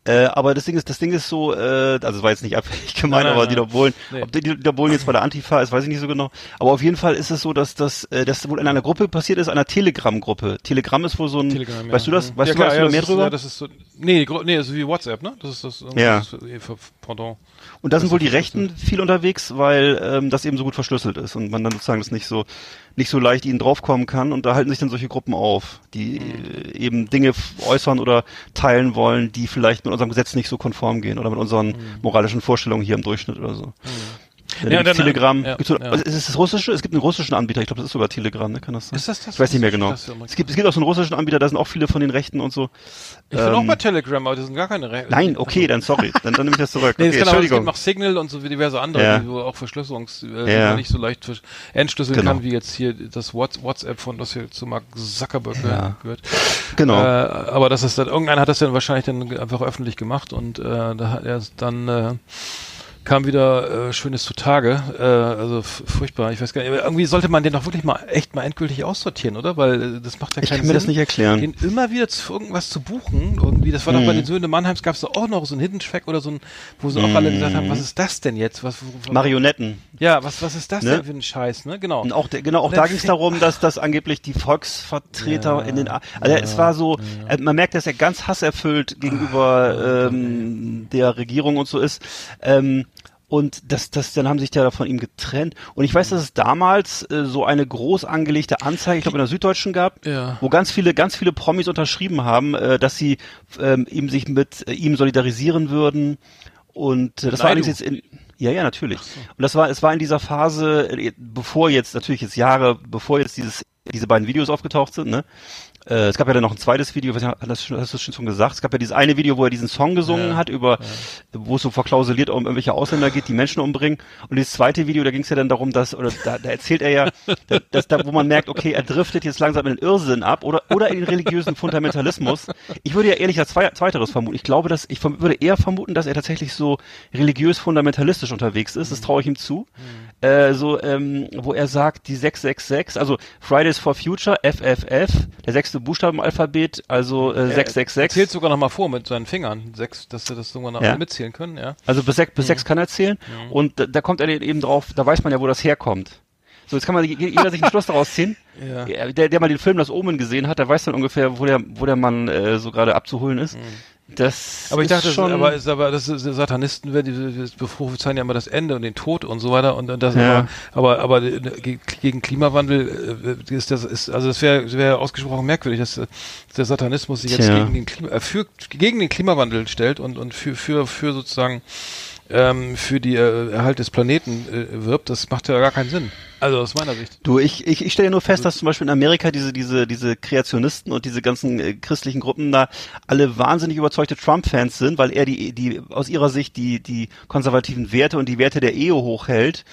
Äh, aber das Ding ist, das Ding ist so, äh, also es war jetzt nicht abfällig gemeint, aber nein. Dieter Bohlen, Nee. ob Dieter Bohlen jetzt bei der Antifa ist, weiß ich nicht so genau. Aber auf jeden Fall ist es so, dass das, äh, das wohl in einer Gruppe passiert ist, einer Telegram-Gruppe. Telegram ist wohl so ein, Telegram, ja. weißt du das, weißt ja, du, klar, weißt ja, du da mehr ist, drüber? Ja, das ist so, nee, nee, das ist wie WhatsApp, ne? Das ist das, Ja. das ist, äh, Pendant. Und da sind wohl die Rechten viel unterwegs, weil ähm, das eben so gut verschlüsselt ist und man dann sozusagen das nicht so nicht so leicht ihnen draufkommen kann. Und da halten sich dann solche Gruppen auf, die äh, eben Dinge äußern oder teilen wollen, die vielleicht mit unserem Gesetz nicht so konform gehen oder mit unseren moralischen Vorstellungen hier im Durchschnitt oder so. Ja, dann, Telegram. ja, ja. also ist es das russische? Es gibt einen russischen Anbieter. Ich glaube, das ist sogar Telegram. Ne? Kann das sein? Ist das das? Ich weiß nicht mehr Das genau. das Es gibt, es gibt auch so einen russischen Anbieter. Da sind auch viele von den Rechten und so. Ich bin auch Ähm, bei Telegram, aber das sind gar keine Rechte. Nein, okay, dann sorry. Dann, dann nehme ich das zurück. Nee, okay, kann aber, es gibt Entschuldigung. noch Signal und so wie diverse andere, Ja. die so auch Verschlüsselungs, äh, Ja. nicht so leicht entschlüsseln Genau. kann, wie jetzt hier das Whats- WhatsApp von, das hier zu Mark Zuckerberg Ja. gehört. Genau. Äh, aber das ist dann, irgendeiner hat das dann wahrscheinlich dann einfach öffentlich gemacht und äh, da hat er dann äh, kam wieder äh, Schönes zutage. Äh, also furchtbar. Ich weiß gar nicht. Irgendwie sollte man den doch wirklich mal echt mal endgültig aussortieren, oder? Weil äh, das macht ja ich keinen kann Sinn. mir das nicht erklären. Den immer wieder zu irgendwas zu buchen, irgendwie, das war doch bei Mhm. den Söhnen Mannheims gab es auch noch so einen Hidden Track oder so ein, wo sie auch alle gesagt haben, was ist das denn jetzt? Was, wo- Marionetten. ja, was, was ist das Ne? denn für ein Scheiß, ne? Genau. Und auch, der, genau, auch da ging es darum, dass das angeblich die Volksvertreter Ja, in den, also es war so, äh, man merkt, dass er ganz hasserfüllt gegenüber ähm, der Regierung und so ist. Ähm, und das, das, dann haben sich da von ihm getrennt. Und ich weiß, dass es damals äh, so eine groß angelegte Anzeige, ich glaube in der Süddeutschen gab, Ja. wo ganz viele, ganz viele Promis unterschrieben haben, äh, dass sie ähm, ihm sich mit äh, ihm solidarisieren würden. Und äh, das war Naidu. allerdings jetzt in ja, ja, natürlich. Und das war, es war in dieser Phase, äh, bevor jetzt, natürlich jetzt Jahre, bevor jetzt dieses, diese beiden Videos aufgetaucht sind, ne? Äh, es gab ja dann noch ein zweites Video, was, das hast du schon gesagt? Es gab ja dieses eine Video, wo er diesen Song gesungen Ja, hat, über, wo es so verklausuliert um irgendwelche Ausländer geht, die Menschen umbringen. Und dieses zweite Video, da ging es ja dann darum, dass, oder da, da erzählt er ja, da- dass da, wo man merkt, okay, er driftet jetzt langsam in den Irrsinn ab oder, oder in den religiösen Fundamentalismus. Ich würde ja ehrlich als Zwei- Zweiteres vermuten. Ich glaube, dass, ich würde eher vermuten, dass er tatsächlich so religiös fundamentalistisch unterwegs ist. Das traue ich ihm zu. Äh, so, ähm, wo er sagt, die 666, also Fridays for Future, FFF, der sechste Buchstabe im Alphabet, also äh, Er 666. Zählt sogar noch mal vor mit seinen Fingern, sechs, dass sie das irgendwann noch Ja. mitzählen können, ja. Also bis sechs, bis sechs kann er zählen. Und da, da kommt er eben drauf, da weiß man ja, wo das herkommt. So, jetzt kann man je- jeder sich einen Schluss daraus ziehen. Ja. Der, der mal den Film Das Omen gesehen hat, der weiß dann ungefähr, wo der, wo der Mann äh, so gerade abzuholen ist. Das Aber ich ist dachte, schon, aber, ist, aber das ist, Satanisten werden, prophezeien ja immer das Ende und den Tod und so weiter und das, Ja. aber, aber, aber ge- gegen Klimawandel äh, ist das, ist, also das wäre wäre ausgesprochen merkwürdig, dass, äh, der Satanismus sich jetzt Tja. gegen den Klima, äh, für, gegen den Klimawandel stellt und, und für, für, für sozusagen, ähm, für die äh, Erhalt des Planeten äh, wirbt, das macht ja gar keinen Sinn. Also aus meiner Sicht. Du, ich, ich, ich stelle nur fest, dass zum Beispiel in Amerika diese, diese, diese Kreationisten und diese ganzen äh, christlichen Gruppen da alle wahnsinnig überzeugte Trump-Fans sind, weil er die, die aus ihrer Sicht die, die konservativen Werte und die Werte der Ehe hochhält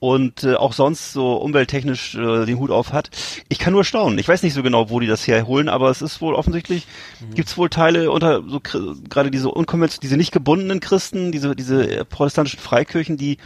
und äh, auch sonst so umwelttechnisch äh, den Hut auf hat. Ich kann nur staunen. Ich weiß nicht so genau, wo die das herholen, aber es ist wohl offensichtlich, mhm. gibt's wohl Teile unter so gerade diese unkonventionellen, diese nicht gebundenen Christen, diese diese äh, protestantischen Freikirchen, die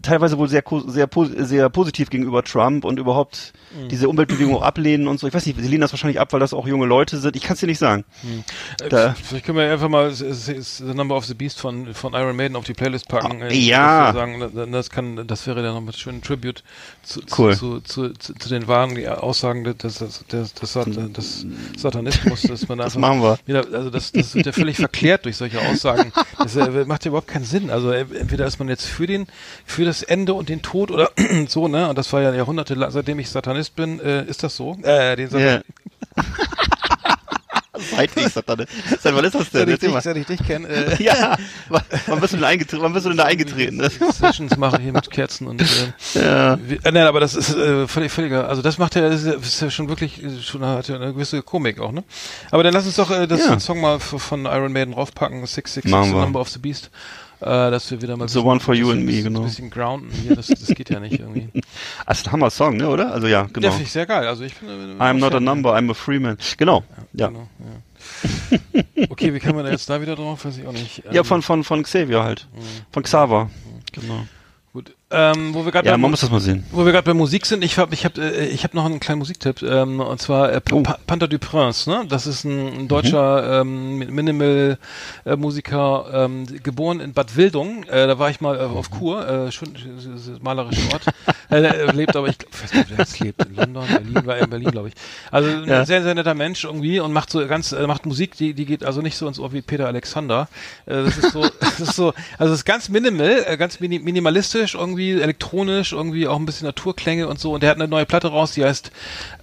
teilweise wohl sehr, sehr, sehr positiv gegenüber Trump und überhaupt mhm. diese Umweltbewegung ablehnen und so. Ich weiß nicht, sie lehnen das wahrscheinlich ab, weil das auch junge Leute sind. Ich kann es dir nicht sagen. Mhm. Da. Vielleicht können wir einfach mal The Number of the Beast von, von Iron Maiden auf die Playlist packen. Oh, ja. Sagen, das kann, das wäre dann noch mit schönen Tribute zu, cool. zu, zu, zu, zu, den wahren Aussagen des, des, des, des, des Satanismus, dass man das machen wir. Wieder, also das, das wird ja völlig verklärt durch solche Aussagen. Das äh, macht ja überhaupt keinen Sinn. Also äh, entweder ist man jetzt für den, für das Ende und den Tod oder so, ne? Und das war ja Jahrhunderte, seitdem ich Satanist bin, äh, ist das so? Äh, den Satanist. Yeah. Seitlich Satanist. Seit wann ist das denn? Seit ich, dich, seit ich dich kenne. Äh, ja, wann bist du denn eingetreten? Wann bist du denn da eingetreten? Sessions mache ich hier mit Kerzen und äh, ja. Wie, äh, nein, aber das ist äh, völlig, völliger, also das macht ja, das ist ja schon wirklich, schon hat ja eine gewisse Komik auch, ne? Aber dann lass uns doch äh, das ja. Song mal von Iron Maiden raufpacken, 666, The Number of the Beast äh, dass wir wieder mal The One for You and Me, genau. Ein bisschen grounden hier, das, das geht ja nicht irgendwie. Das ist ein Hammer-Song, ne, oder? Also ja, genau. Ja, finde ich sehr geil. Also ich bin, bin I'm not a number, I'm a free man. Genau, ja. ja. Genau, ja. okay, wie kann man jetzt da wieder drauf? Weiß ich auch nicht. Ähm, ja, von, von, von Xavier halt. Mhm. Von Xaver. Mhm. Genau. Ähm, wo wir gerade ja, man muss das mal sehen. Wo wir gerade bei Musik sind, ich habe ich hab, äh, ich hab noch einen kleinen Musiktipp ähm, und zwar äh, oh. Panther du Prince, ne? Das ist ein, ein deutscher mhm. ähm, Minimal äh, Musiker, ähm, geboren in Bad Wildung. Äh, da war ich mal äh, auf Kur, äh, schon malerischer Ort. äh, er lebt aber ich weiß nicht, wer jetzt lebt in London, Berlin, war er in Berlin, glaube ich. Also ein ja. sehr sehr netter Mensch irgendwie und macht so ganz äh, macht Musik, die die geht also nicht so ins Ohr wie Peter Alexander. Äh, das ist so das ist so also es ist ganz minimal, äh, ganz mini minimalistisch irgendwie elektronisch, irgendwie auch ein bisschen Naturklänge und so. Und der hat eine neue Platte raus, die heißt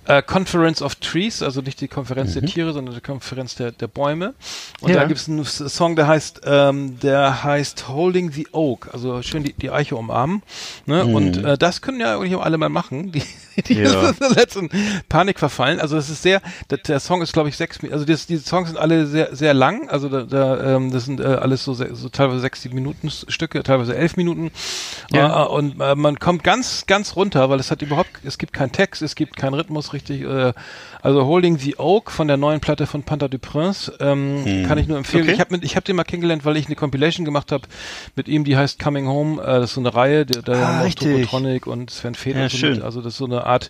äh, Conference of Trees, also nicht die Konferenz mhm. der Tiere, sondern die Konferenz der, der Bäume. Und ja. da gibt es einen Song, der heißt, ähm, der heißt Holding the Oak, also schön die, die Eiche umarmen. Ne? Mhm. Und äh, das können ja eigentlich auch alle mal machen, die, die ja. in der letzten Panik verfallen. Also das ist sehr, der, der Song ist glaube ich sechs, also das, diese Songs sind alle sehr sehr lang, also da, da ähm, das sind äh, alles so, so teilweise sechs, sieben Minuten Stücke, teilweise elf Minuten. Ja. Äh, und äh, man kommt ganz ganz runter, weil es hat überhaupt, es gibt keinen Text, es gibt keinen Rhythmus richtig. Äh, also Holding the Oak von der neuen Platte von Panther du Prince ähm, hm. kann ich nur empfehlen. Okay. Ich habe ich hab den mal kennengelernt, weil ich eine Compilation gemacht habe mit ihm, die heißt Coming Home. Äh, das ist so eine Reihe, da ah, haben auch Tokotronic und Sven Feder. Ja, so also das ist so eine Art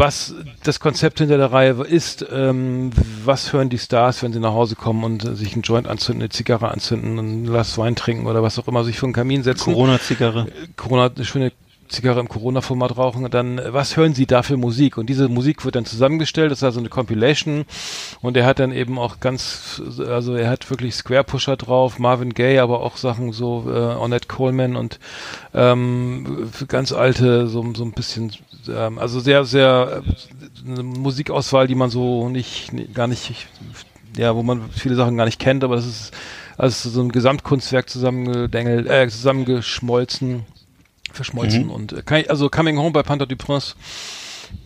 was das Konzept hinter der Reihe ist, ähm, was hören die Stars, wenn sie nach Hause kommen und äh, sich einen Joint anzünden, eine Zigarre anzünden, ein Glas Wein trinken oder was auch immer, sich vor den Kamin setzen. Corona-Zigarre. Corona, eine schöne Zigarre im Corona-Format rauchen, dann was hören Sie da für Musik? Und diese Musik wird dann zusammengestellt, das ist also eine Compilation und er hat dann eben auch ganz, also er hat wirklich Square Pusher drauf, Marvin Gaye, aber auch Sachen so äh, Ornette Coleman und ähm, ganz alte, so, so ein bisschen, ähm, also sehr, sehr äh, eine Musikauswahl, die man so nicht, gar nicht, ja, wo man viele Sachen gar nicht kennt, aber das ist also so ein Gesamtkunstwerk zusammengedengelt, äh, zusammengeschmolzen verschmolzen. Mhm. Und äh, also Coming Home bei Panther du Prince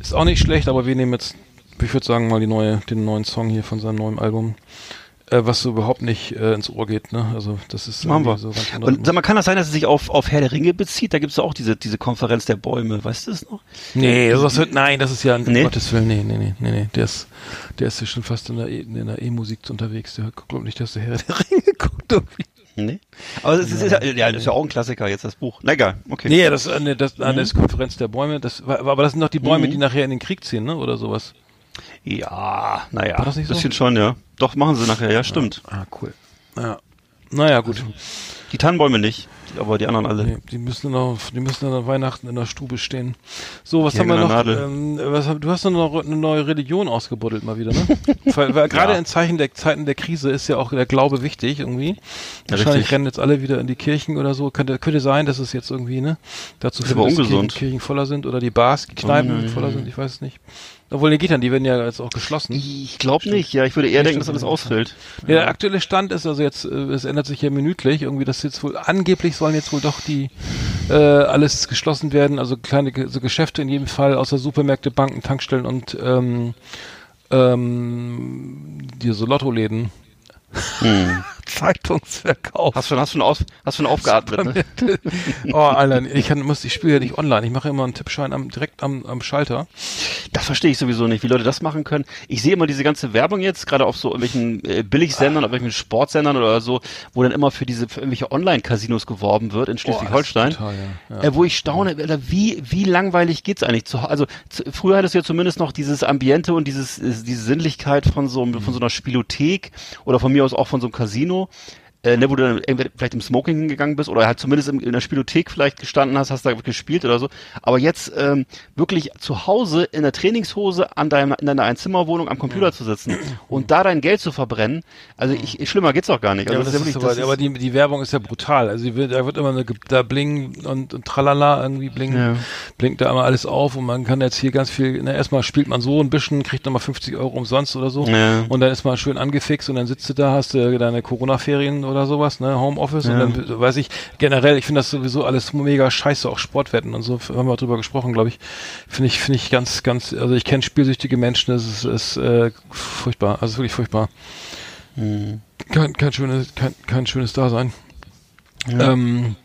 ist auch nicht schlecht, aber wir nehmen jetzt, ich würde sagen, mal die neue, den neuen Song hier von seinem neuen Album. Äh, was so überhaupt nicht äh, ins Ohr geht, ne? Also das ist Machen wir. so ganz Und sag mal, kann das sein, dass es sich auf, auf Herr der Ringe bezieht? Da gibt es auch diese, diese Konferenz der Bäume, weißt du das noch? Nee, also das wird, nein, das ist ja, nee? Gottes Willen, nee, nee, nee, nee, nee. Der ist, der ist ja schon fast in der E-Musik e unterwegs. Der glaubt nicht, dass der Herr der Ringe guckt irgendwie. Nee. Aber es ist, ist, ja, ja, das ist ja auch ein Klassiker jetzt, das Buch. Na egal, okay. Nee, das, nee, das, mhm. das Konferenz der Bäume, das, aber das sind doch die Bäume, mhm. die nachher in den Krieg ziehen, ne, oder sowas. Ja, naja, War das nicht so? bisschen schon, ja. Doch, machen sie nachher, ja, stimmt. Ah, cool. Ja. Naja, gut. Also, die Tannenbäume nicht, aber die anderen alle. Nee, die müssen noch, die müssen dann Weihnachten in der Stube stehen. So, was haben wir noch? Ähm, was, du hast noch eine neue Religion ausgebuddelt mal wieder, ne? weil, weil gerade ja. in Zeichen der Zeiten der Krise ist ja auch der Glaube wichtig irgendwie. Wahrscheinlich richtig. rennen jetzt alle wieder in die Kirchen oder so. Könnte, könnte sein, dass es jetzt irgendwie, ne? Dazu führt, dass Kirchen, Kirchen voller sind oder die Bars, die Kneipen oh, voller sind, ich weiß es nicht. Obwohl, die Gittern, die werden ja jetzt auch geschlossen. Ich glaube nicht, ja. Ich würde eher denken, dass alles ausfällt. Ja, der aktuelle Stand ist also jetzt, äh, es ändert sich ja minütlich, irgendwie, dass jetzt wohl, angeblich sollen jetzt wohl doch die, äh, alles geschlossen werden, also kleine Ge- so Geschäfte in jedem Fall, außer Supermärkte, Banken, Tankstellen und, ähm, ähm, die so Lottoläden. Zeitungsverkauf. Hast du, hast du, aus, hast du aufgeatmet, ne? oh, Alter, ich kann, muss, ich spiele ja nicht online. Ich mache immer einen Tippschein am, direkt am, am Schalter. Das verstehe ich sowieso nicht, wie Leute das machen können. Ich sehe immer diese ganze Werbung jetzt, gerade auf so irgendwelchen äh, Billigsendern, auf irgendwelchen Sportsendern oder so, wo dann immer für diese für irgendwelche Online-Casinos geworben wird in Schleswig-Holstein. Oh, ja. Ja. Äh, wo ich staune, Alter, wie, wie langweilig geht's eigentlich? Zu, also zu, früher hattest du ja zumindest noch dieses Ambiente und dieses, äh, diese Sinnlichkeit von so, von so einer Spielothek oder von mir aus auch von so einem Casino. Kino Äh, ne, wo du dann vielleicht im Smoking hingegangen bist oder halt zumindest im, in der Spielothek vielleicht gestanden hast, hast da gespielt oder so. Aber jetzt ähm, wirklich zu Hause in der Trainingshose an deinem, in deiner Einzimmerwohnung am Computer zu sitzen und da dein Geld zu verbrennen, also ich, ich schlimmer geht's doch gar nicht. Ja, Also aber, das das ist ja wirklich- aber, das aber die, die Werbung ist ja brutal. Also die wird, da wird immer eine, da bling und, und tralala irgendwie blinken, Ja. blinkt da immer alles auf und man kann jetzt hier ganz viel, na, erstmal spielt man so ein bisschen, kriegt nochmal 50 Euro umsonst oder so Ja. und dann ist man schön angefixt und dann sitzt du da, hast du deine Corona-Ferien oder sowas, ne, Homeoffice Ja. und dann weiß ich, generell, ich finde das sowieso alles mega scheiße, auch Sportwetten und so, haben wir drüber gesprochen, glaube ich, finde ich, finde ich ganz, ganz, also ich kenne spielsüchtige Menschen, das ist, ist äh, furchtbar, also wirklich furchtbar. Hm. Kein, kein schönes, kein, kein schönes Dasein. Ähm,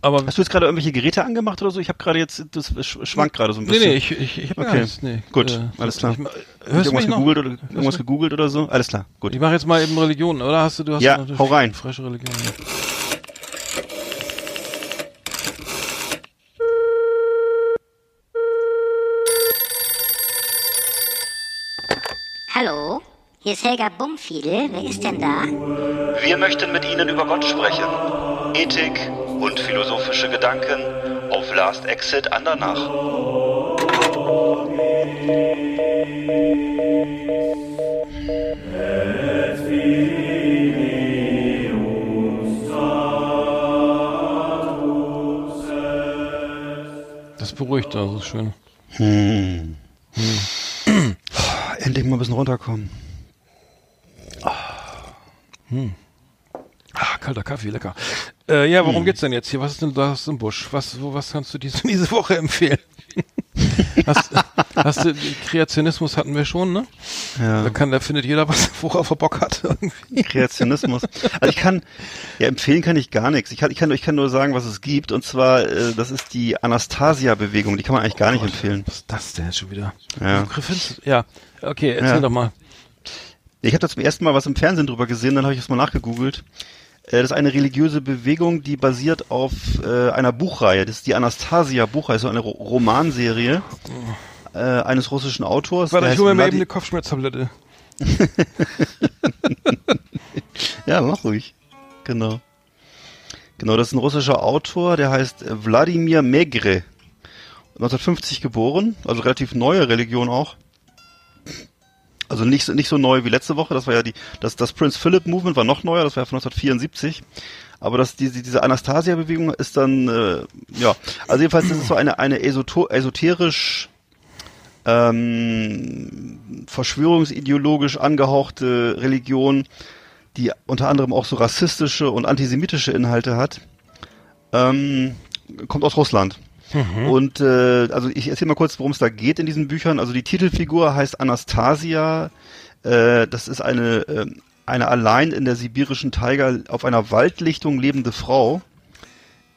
aber Hast du jetzt gerade irgendwelche Geräte angemacht oder so? Ich habe gerade jetzt, das sch- schwankt gerade so ein nee, bisschen. nee, ich, ich, ich habe Okay. nichts. Nee. Gut, Äh, alles klar. Ich, ma- Hast du hörst du mich irgendwas noch? gegoogelt oder irgendwas gegoogelt oder so? Alles klar, gut. Ich mache jetzt mal eben Religion, oder hast du? du hast Ja, hau rein. Frische Religion. ja. Hallo, hier ist Helga Bumfiedel. Wer ist denn da? Wir möchten mit Ihnen über Gott sprechen. Ethik und philosophische Gedanken auf Last Exit Andernach. Das beruhigt, also schön. Endlich mal ein bisschen runterkommen. Ah, kalter Kaffee, lecker. Äh, ja, Hm. worum geht's denn jetzt hier? Was ist denn das im Busch? Was, wo, was kannst du diese, diese Woche empfehlen? hast, hast du, Kreationismus hatten wir schon, ne? Da Ja. kann, da findet jeder was, worauf er Bock hat. irgendwie. Kreationismus. Also ich kann, ja, empfehlen kann ich gar nichts. Ich kann, ich kann, ich kann nur sagen, was es gibt. Und zwar, äh, das ist die Anastasia-Bewegung. Die kann man eigentlich gar nicht empfehlen. Was ist das denn jetzt schon wieder? Ja. Ja, okay, erzähl Ja. doch mal. Ich habe da zum ersten Mal was im Fernsehen drüber gesehen, dann habe ich es mal nachgegoogelt. Äh, Das ist eine religiöse Bewegung, die basiert auf äh, einer Buchreihe. Das ist die Anastasia-Buchreihe, so eine Ro Romanserie äh, eines russischen Autors. Warte, ich hole mir mal eben eine Kopfschmerztablette. Ja, mach ruhig. Genau. Genau, das ist ein russischer Autor, der heißt Wladimir Megre. 1950 geboren, also relativ neue Religion auch. Also nicht, so- nicht so neu wie letzte Woche, das war ja die, das, das Prince Philip Movement war noch neuer, das war ja von 1974. Aber das, diese, diese Anastasia-Bewegung ist dann, äh, ja, also jedenfalls ist es so eine, eine esoterisch ähm, verschwörungsideologisch angehauchte Religion, die unter anderem auch so rassistische und antisemitische Inhalte hat, ähm, kommt aus Russland. Und äh, also ich erzähle mal kurz, worum es da geht in diesen Büchern. Also die Titelfigur heißt Anastasia. Äh, das ist eine äh, eine allein in der sibirischen Taiga auf einer Waldlichtung lebende Frau.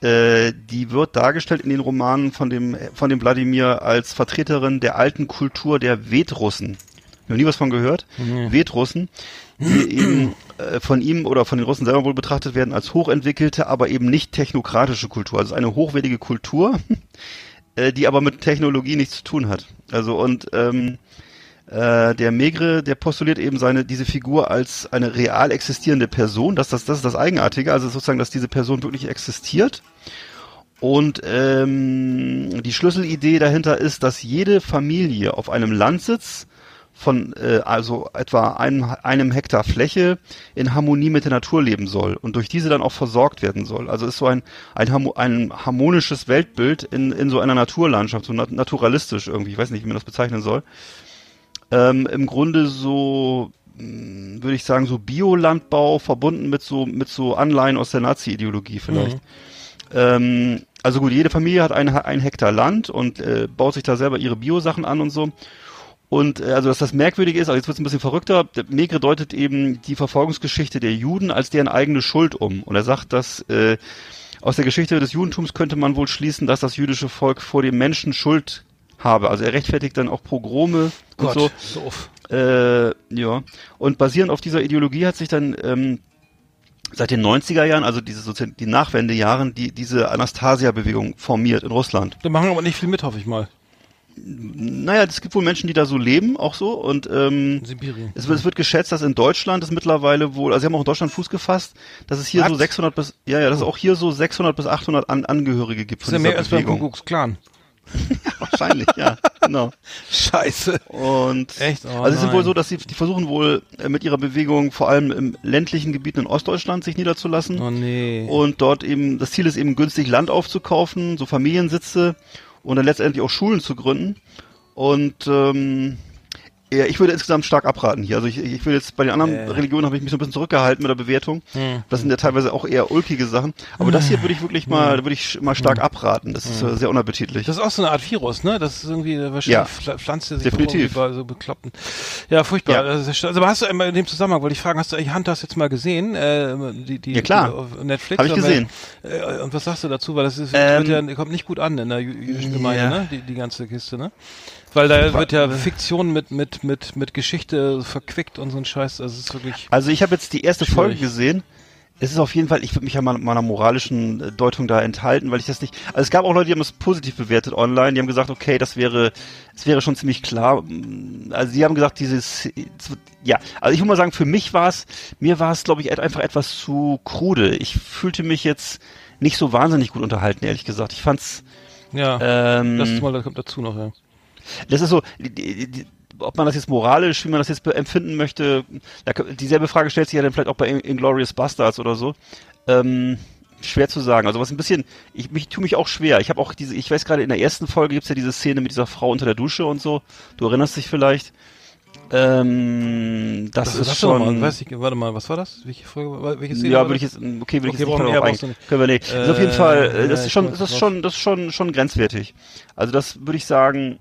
Äh, die wird dargestellt in den Romanen von dem von dem Wladimir als Vertreterin der alten Kultur der Vedrussen. Noch nie was von gehört? Vedrussen, die eben äh, von ihm oder von den Russen selber wohl betrachtet werden als hochentwickelte, aber eben nicht technokratische Kultur. Also eine hochwertige Kultur, äh, die aber mit Technologie nichts zu tun hat. Also und ähm, äh, der Megre, der postuliert eben seine diese Figur als eine real existierende Person. Das, das, das ist das Eigenartige, also sozusagen, dass diese Person wirklich existiert. Und ähm, die Schlüsselidee dahinter ist, dass jede Familie auf einem Landsitz von äh, also etwa einem, einem Hektar Fläche in Harmonie mit der Natur leben soll und durch diese dann auch versorgt werden soll. Also ist so ein, ein, ein harmonisches Weltbild in, in so einer Naturlandschaft, so naturalistisch irgendwie, ich weiß nicht, wie man das bezeichnen soll. Ähm, Im Grunde so hm, würde ich sagen, so Biolandbau verbunden mit so, mit so Anleihen aus der Nazi-Ideologie vielleicht. Mhm. Ähm, also gut, jede Familie hat ein, ein Hektar Land und äh, baut sich da selber ihre Biosachen an und so. Und äh, also dass das merkwürdig ist, also jetzt wird es ein bisschen verrückter, Megre deutet eben die Verfolgungsgeschichte der Juden als deren eigene Schuld um. Und er sagt, dass äh, aus der Geschichte des Judentums könnte man wohl schließen, dass das jüdische Volk vor dem Menschen Schuld habe. Also er rechtfertigt dann auch Pogrome Gott, und so. Doof. Äh, ja. Und basierend auf dieser Ideologie hat sich dann ähm, seit den 90er Jahren, also diese die Nachwendejahren, die diese Anastasia-Bewegung formiert in Russland. Da machen aber nicht viel mit, hoffe ich mal. Naja, es gibt wohl Menschen, die da so leben, auch so. Und ähm, Sibirien. Es, wird, es wird geschätzt, dass in Deutschland es mittlerweile wohl, also sie haben auch in Deutschland Fuß gefasst, dass es hier Was? so 600 bis, ja, ja, dass es auch hier so 600 bis 800 An Angehörige gibt. Das ist ja mehr Bewegung. als beim Kuckucks Clan. Wahrscheinlich, ja, genau. Scheiße. Und Echt? Oh, also es ist wohl so, dass sie die versuchen wohl äh, mit ihrer Bewegung vor allem im ländlichen Gebiet in Ostdeutschland sich niederzulassen. Oh nee. Und dort eben das Ziel ist eben günstig Land aufzukaufen, so Familiensitze und dann letztendlich auch Schulen zu gründen. Und ähm, ja, ich würde insgesamt stark abraten hier. Also ich, ich will jetzt bei den anderen äh. Religionen habe ich mich so ein bisschen zurückgehalten mit der Bewertung. Hm. Das sind ja teilweise auch eher ulkige Sachen. Aber hm. das hier würde ich wirklich mal, würde ich mal stark hm. abraten. Das ist äh, sehr unappetitlich. Das ist auch so eine Art Virus, ne? Das ist irgendwie wahrscheinlich ja. Pflanze sich definitiv so bekloppen. Ja, furchtbar. Ja. Also, hast du in dem Zusammenhang wollte ich fragen, hast du eigentlich Hunters jetzt mal gesehen? Äh, die, die, ja klar. Die auf Netflix. Habe ich gesehen. Äh, und was sagst du dazu? Weil das ist, ähm, ja, kommt nicht gut an in der jüdischen Gemeinde, ja. ne? Die, die ganze Kiste, ne? Weil da wird ja Fiktion mit, mit, mit, mit Geschichte verquickt und so ein Scheiß. Also es ist wirklich. Also ich habe jetzt die erste schwierig. Folge gesehen. Es ist auf jeden Fall, ich würde mich ja meiner moralischen äh, Deutung da enthalten, weil ich das nicht. Also es gab auch Leute, die haben es positiv bewertet online, die haben gesagt, okay, das wäre, es wäre schon ziemlich klar. Also sie haben gesagt, dieses, ja, also ich muss mal sagen, für mich war es, mir war es, glaube ich, einfach etwas zu krude. Ich fühlte mich jetzt nicht so wahnsinnig gut unterhalten, ehrlich gesagt. Ich fand's. Ja. Ähm, das mal, das kommt dazu noch, ja. Das ist so, die, die, ob man das jetzt moralisch, wie man das jetzt empfinden möchte, dieselbe Frage stellt sich ja dann vielleicht auch bei Inglorious Bastards oder so. Ähm, schwer zu sagen. Also was ein bisschen, ich mich tue mich auch schwer. Ich habe auch diese, ich weiß gerade in der ersten Folge gibt's ja diese Szene mit dieser Frau unter der Dusche und so. Du erinnerst dich vielleicht. Ähm, das, das ist schon. Mal, ich, warte mal, was war das? Welche Folge? Welche Szene? Ja, würde ich jetzt, okay, würde okay, ich jetzt nicht eingehen. Können wir nicht. Äh, das ist auf jeden Fall, äh, das ist schon, das ist schon, das ist schon, schon grenzwertig. Also das würde ich sagen,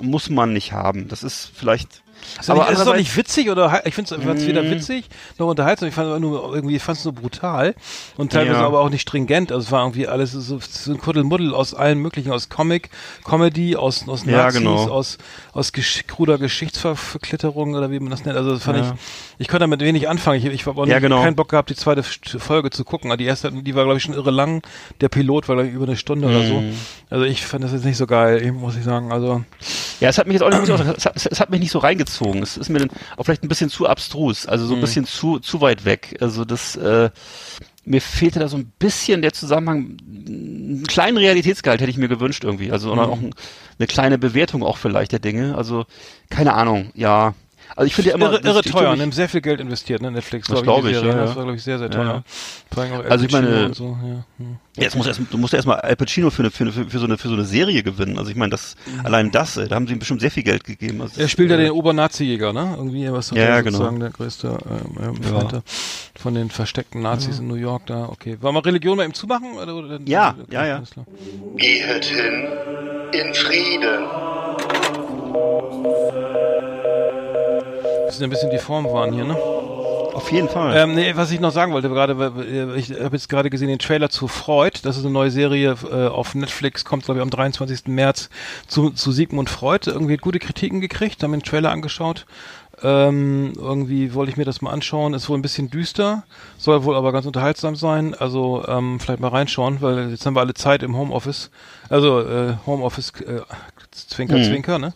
muss man nicht haben. Das ist vielleicht ist aber nicht, ist doch nicht witzig oder ich finde es weder mm. witzig noch unterhaltsam. Ich fand es nur irgendwie fand es nur brutal und teilweise ja. aber auch nicht stringent. Also es war irgendwie alles so, so ein Kuddelmuddel aus allen möglichen, aus Comic, Comedy, aus aus Nazis, ja, genau. aus aus gesch kruder Geschichtsverklitterung oder wie man das nennt. Also das fand ja. ich, ich konnte damit wenig anfangen. Ich, ich habe ja, genau. keinen Bock gehabt, die zweite Folge zu gucken. Die erste, die war glaube ich schon irre lang. Der Pilot war glaube ich über eine Stunde mm. oder so. Mhm. Also ich fand das jetzt nicht so geil, muss ich sagen. Also ja, es hat mich jetzt auch nicht, es hat, es hat mich nicht so reingezogen. Es ist mir dann auch vielleicht ein bisschen zu abstrus, also so ein mhm. bisschen zu, zu weit weg. Also das, äh, mir fehlte da so ein bisschen der Zusammenhang, einen kleinen Realitätsgehalt hätte ich mir gewünscht irgendwie. Also mhm. auch ein, eine kleine Bewertung auch vielleicht der Dinge. Also keine Ahnung, ja. Also ich finde ja immer irre, irre teuer, ne? sehr viel Geld investiert, ne? Netflix. Das glaube ich, ich ja, Das war glaube ich sehr sehr teuer. Ja. Also ich meine, so, ja. Hm. Jetzt muss erst, du musst ja erstmal Al Pacino für, eine, für, eine, für, so eine, für so eine Serie gewinnen. Also ich meine, das mhm. allein das, da haben sie ihm bestimmt sehr viel Geld gegeben. Also er spielt ja äh, den Obernazi-Jäger, ne? Irgendwie was ja, ja, genau. sozusagen der größte ähm, ähm ja. von den versteckten Nazis ja. in New York da. Okay, wollen wir Religion mal ihm zumachen? Oder, oder, ja, okay, ja, ja. Gehet hin in Frieden. Sind ein bisschen die Form waren hier, ne? Auf jeden Fall. Ähm, nee, was ich noch sagen wollte, gerade, ich habe jetzt gerade gesehen den Trailer zu Freud. Das ist eine neue Serie äh, auf Netflix, kommt glaube ich am 23. März zu, zu Sigmund Freud. Irgendwie gute Kritiken gekriegt, haben den Trailer angeschaut. Ähm, irgendwie wollte ich mir das mal anschauen. Ist wohl ein bisschen düster, soll wohl aber ganz unterhaltsam sein. Also ähm, vielleicht mal reinschauen, weil jetzt haben wir alle Zeit im Homeoffice. Also äh, Homeoffice äh, Zwinker, mhm. Zwinker, ne?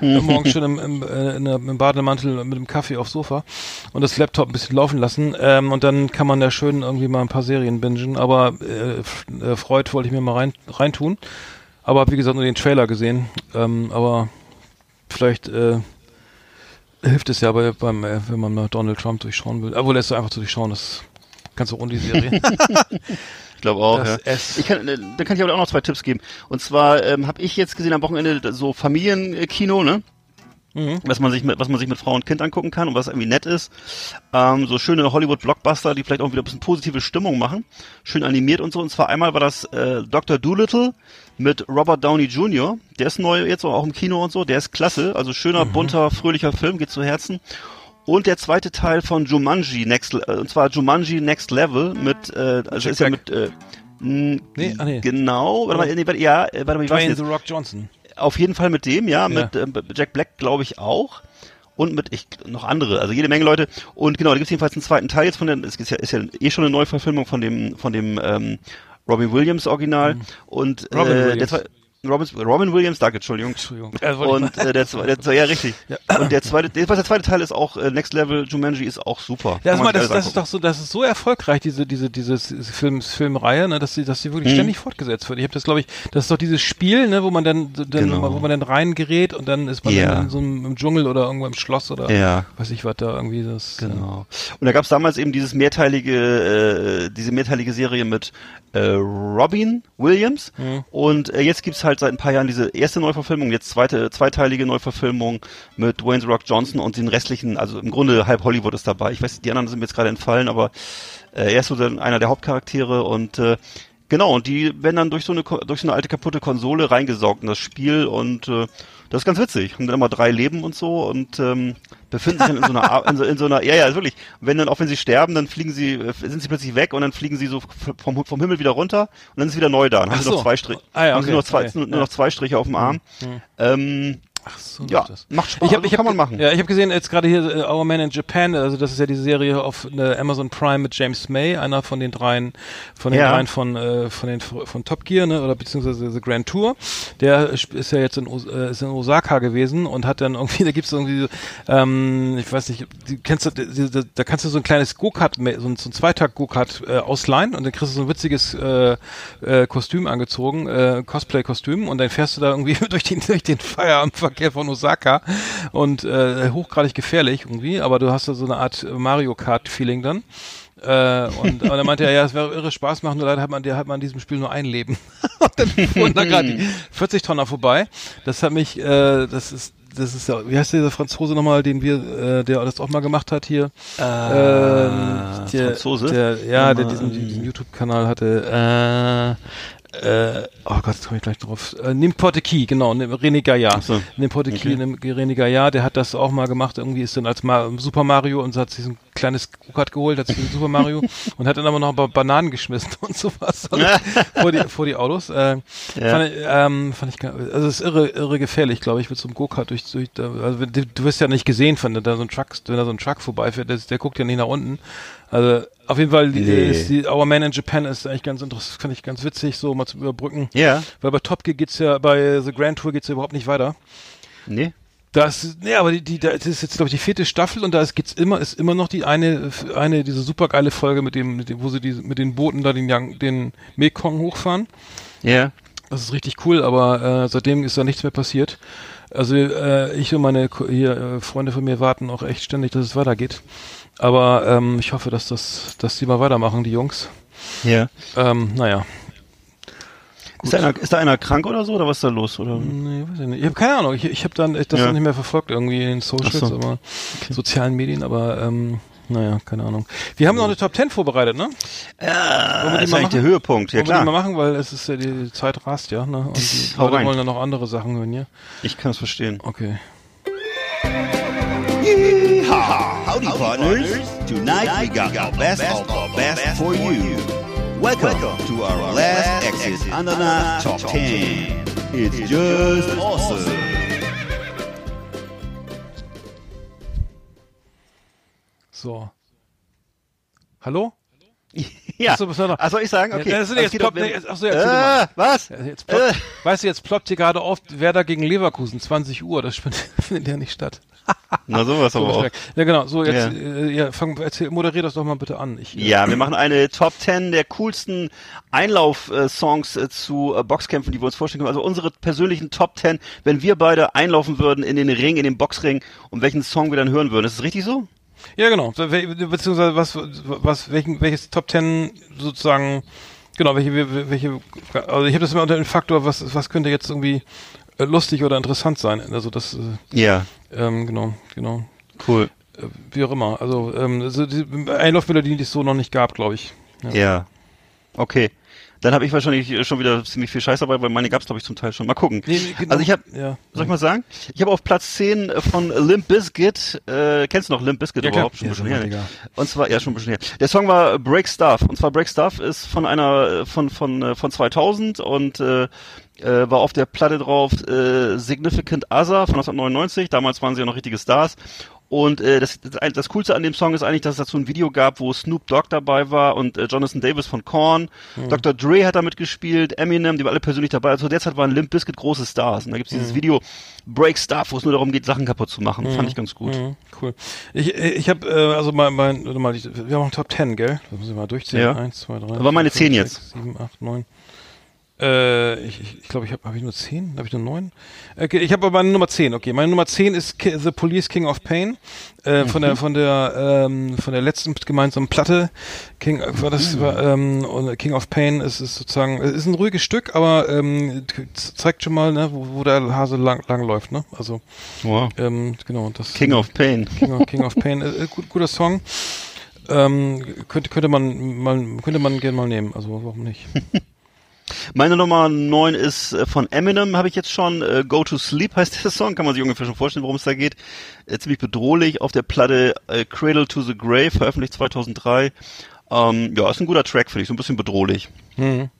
Morgen schon im, im, äh, im Bademantel mit dem Kaffee aufs Sofa und das Laptop ein bisschen laufen lassen. Ähm, und dann kann man da schön irgendwie mal ein paar Serien bingen. Aber äh, äh, Freud wollte ich mir mal rein reintun. Aber wie gesagt nur den Trailer gesehen. Ähm, aber vielleicht äh, hilft es ja bei, beim, äh, wenn man mal Donald Trump durchschauen will. Obwohl, er ist einfach zu durchschauen, das kannst du ohne die Serie. Ich glaube auch, Das ja. Ich kann, äh, dann kann ich aber auch noch zwei Tipps geben. Und zwar ähm, habe ich jetzt gesehen am Wochenende so Familienkino, ne? Mhm. Was man sich mit, was man sich mit Frau und Kind angucken kann und was irgendwie nett ist. Ähm, so schöne Hollywood-Blockbuster, die vielleicht auch wieder ein bisschen positive Stimmung machen. Schön animiert und so. Und zwar einmal war das äh, Dr. Doolittle mit Robert Downey Jr. Der ist neu jetzt auch im Kino und so. Der ist klasse. Also schöner, Mhm. bunter, fröhlicher Film, geht zu Herzen. Und der zweite Teil von Jumanji Next, äh, und zwar Jumanji Next Level mit, äh, also Jack ist ja mit, äh, mh, Nee, ah, nee. genau, warte mal, nee, warte, ja, äh, warte mal, ich weiß Dwayne jetzt. The Rock Johnson. Auf jeden Fall mit dem, ja, mit ähm, Jack Black glaube ich auch. Und mit ich, noch andere, also jede Menge Leute. Und genau, da gibt es jedenfalls einen zweiten Teil jetzt von den, es ist ja, ist ja eh schon eine Neuverfilmung von dem, von dem ähm, Robin Williams Original. Und Mhm. Robin äh, Williams. der zwei, Robin, Williams, danke, Entschuldigung. Entschuldigung. Und äh, der, zwe- der, zwe- ja richtig. Ja. Und der zweite, der, der zweite Teil ist auch äh, Next Level Jumanji ist auch super. Ja, mal, das, das ist doch so, das ist so erfolgreich, diese, diese, diese Film, Filmreihe, ne, dass sie, dass sie wirklich Mhm. ständig fortgesetzt wird. Ich habe das, glaube ich, das ist doch dieses Spiel, ne, wo man dann, dann Genau. wo man dann reingerät und dann ist man Ja. in, in so einem im Dschungel oder irgendwo im Schloss oder Ja. weiß ich was da irgendwie das. Genau. Und da gab es damals eben dieses mehrteilige, äh, diese mehrteilige Serie mit äh, Robin Williams. Mhm. Und äh, jetzt gibt's halt seit ein paar Jahren diese erste Neuverfilmung, jetzt zweite, zweiteilige Neuverfilmung mit Dwayne Rock Johnson und den restlichen, also im Grunde halb Hollywood ist dabei. Ich weiß, die anderen sind mir jetzt gerade entfallen, aber äh, er ist so einer der Hauptcharaktere und äh, Genau, und die werden dann durch so eine durch so eine alte kaputte Konsole reingesaugt in das Spiel und äh, das ist ganz witzig. Haben dann immer drei Leben und so und ähm, befinden sich dann in so einer in so, in so einer ja ja wirklich. Wenn dann auch wenn sie sterben, dann fliegen sie äh, sind sie plötzlich weg und dann fliegen sie so vom, vom Himmel wieder runter und dann ist wieder neu da. Dann haben Ach sie noch zwei Striche. Ah ja, haben sie okay. nur, noch zwei, Okay. nur, nur Ja. noch zwei Striche auf dem Arm. Ähm, Ach so, ja, das. macht Spaß. Ich hab, also ich hab, kann man machen. Ja, ich habe gesehen, jetzt gerade hier äh, Our Man in Japan, also das ist ja diese Serie auf äh, Amazon Prime mit James May, einer von den dreien, von den Ja. dreien von äh, von den von Top Gear, ne, oder beziehungsweise The Grand Tour. Der ist ja jetzt in, äh, ist in Osaka gewesen und hat dann irgendwie, da gibt's irgendwie, so, ähm, ich weiß nicht, du kennst du, die- die- da kannst du so ein kleines Go-Kart, so ein, so ein Zweitakt Go-Kart äh, ausleihen und dann kriegst du so ein witziges äh, äh, Kostüm angezogen, äh, Cosplay-Kostüm und dann fährst du da irgendwie durch den durch den Feierabendverkehr von Osaka und äh, hochgradig gefährlich irgendwie, aber du hast da so eine Art Mario Kart Feeling dann. Äh, und aber dann meinte er, ja, es wäre irre Spaß machen, nur leider hat man, hat man in diesem Spiel nur ein Leben. und dann fuhren da gerade die 40 Tonner vorbei. Das hat mich, äh, das ist, das ist ja, wie heißt dieser Franzose nochmal, den wir, äh, der das auch mal gemacht hat hier? ähm, der, Franzose? Der, ja, der diesen, diesen YouTube-Kanal hatte. Äh, oh Gott, jetzt komme ich gleich drauf. Äh, N'importe qui, genau, ne- René Gaillard. So. N'importe qui, ne- René Gaillard, der hat das auch mal gemacht. Irgendwie ist dann als Ma Super Mario und hat sich ein kleines Go-Kart geholt, hat sich ein Super Mario und hat dann aber noch ein paar Bananen geschmissen und sowas also, vor, die, vor die Autos. Äh, fand, ich, ähm, fand ich, also es ist irre, irre gefährlich, glaube ich, mit so einem Go-Kart durch, durch da, also du wirst ja nicht gesehen, wenn da so ein Truck, wenn da so ein Truck vorbeifährt, der, der guckt ja nicht nach unten. Also auf jeden Fall, die, Nee. ist die Our Man in Japan ist eigentlich ganz interessant, fand ich ganz witzig, so mal zu überbrücken. Ja. Weil bei Top Gear geht's ja, bei The Grand Tour geht's ja überhaupt nicht weiter. Nee. Das, nee, aber die, die, das ist jetzt, glaube ich, die vierte Staffel und da ist, geht's immer, ist immer noch die eine, eine, diese supergeile Folge mit dem, mit dem, wo sie die, mit den Booten da den, Yang- den Mekong hochfahren. Ja. Das ist richtig cool, aber äh, seitdem ist da nichts mehr passiert. Also äh, ich und meine hier, äh, Freunde von mir warten auch echt ständig, dass es weitergeht. Aber ähm, ich hoffe, dass das, dass die mal weitermachen, die Jungs. Ja. Ähm, naja. Ist da, einer, ist da einer krank oder so oder was ist da los? Oder? Nee, weiß ich nicht. Ich habe keine Ahnung. Ich, ich habe dann ich das Ja. nicht mehr verfolgt irgendwie in den Socials, so. aber sozialen Medien, aber ähm, naja, keine Ahnung. Wir haben noch eine Top 10 vorbereitet, ne? Ja, die ist mal eigentlich machen? der Höhepunkt. Ja Wollen wir mal klar. machen, weil es ist ja die, Zeit rast ja, ne? Und die Leute rein. wollen ja noch andere Sachen hören, ja? Ich kann es verstehen. Okay. Howdy, partners. Tonight we got the best of the best for you. Welcome to our last exit the top 10. It's just awesome. So. Hallo? Ja. Achso, soll ich sagen? Okay. Ja, Also jetzt geht um- ploppt, nee, achso, ja, äh, was? Jetzt ploppt, Äh. Weißt du, jetzt ploppt hier gerade auf Werder gegen Leverkusen, 20 Uhr, das findet, ja nicht statt. Na sowas aber auch. Ja, genau, so jetzt, Ja. äh, ja, fang, erzähl, moderier das doch mal bitte an. Ich, äh, Ja, wir machen eine Top 10 der coolsten Einlauf-Songs äh, zu Boxkämpfen, die wir uns vorstellen können. Also unsere persönlichen Top 10, wenn wir beide einlaufen würden in den Ring, in den Boxring, um welchen Song wir dann hören würden. Ist das richtig so? Ja, genau. Beziehungsweise was, was, welchen, welches Top Ten sozusagen, genau, welche, welche, also ich habe das immer unter dem Faktor, was, was könnte jetzt irgendwie äh, lustig oder interessant sein. Also das, äh, Ja, ähm, genau, genau. cool. Äh, wie auch immer. Also, ähm, also die Einlaufmelodien, die es so noch nicht gab, glaube ich. Ja. Ja. Okay. Dann habe ich wahrscheinlich äh, schon wieder ziemlich viel Scheiß dabei, weil meine gab's glaube ich zum Teil schon. Mal gucken. Nee, nee, genau. Also ich habe Ja. Soll ich mal sagen? Ich habe auf Platz 10 von Limp Bizkit, äh, kennst du noch Limp Bizkit Ja, überhaupt? Schon Ja, ein bisschen her. Digga. Und zwar, ja, schon ein bisschen her. Der Song war Break Stuff. Und zwar Break Stuff ist von einer, äh, von, von, äh, von 2000 und, äh, äh, war auf der Platte drauf, äh, Significant Other von 1999. Damals waren sie ja noch richtige Stars. Und äh, das, das, das Coolste an dem Song ist eigentlich, dass es dazu ein Video gab, wo Snoop Dogg dabei war und äh, Jonathan Davis von Korn. Dr. Dre hat damit gespielt, Eminem, die waren alle persönlich dabei. Also derzeit waren Limp Bizkit große Stars. Und da gibt's dieses Video Break Stuff, wo es nur darum geht, Sachen kaputt zu machen. Fand ich ganz gut. Mhm, cool. Ich, ich habe äh, also mein, mein, warte mal, wir haben auch Top 10, gell? Das müssen wir mal durchzählen. Ja. Eins, zwei, drei. Aber meine vier, 10 fünf, jetzt. Sechs, sieben, acht, neun. Äh, ich ich, ich glaube, ich habe hab ich nur 10? Habe ich nur 9? Okay, ich habe aber meine Nummer 10. Okay, meine Nummer 10 ist Ki The Police King of Pain äh, von Mhm. der von der ähm, von der letzten gemeinsamen Platte. King äh, war das Mhm. war, ähm, King of Pain ist ist sozusagen es ist ein ruhiges Stück, aber ähm, zeigt schon mal, ne, wo, wo der Hase lang, lang läuft, ne? Also Wow. ähm, genau, das King of Pain. King of, King of Pain, äh, gut, guter Song. Ähm, könnte, könnte man mal, könnte man gerne mal nehmen, also warum nicht? Meine Nummer 9 ist äh, von Eminem, habe ich jetzt schon. Äh, Go to Sleep heißt der Song, kann man sich ungefähr schon vorstellen, worum es da geht. Äh, ziemlich bedrohlich auf der Platte Cradle to the Grave, veröffentlicht 2003. Ähm, ja, ist ein guter Track, finde ich, so ein bisschen bedrohlich. Mhm.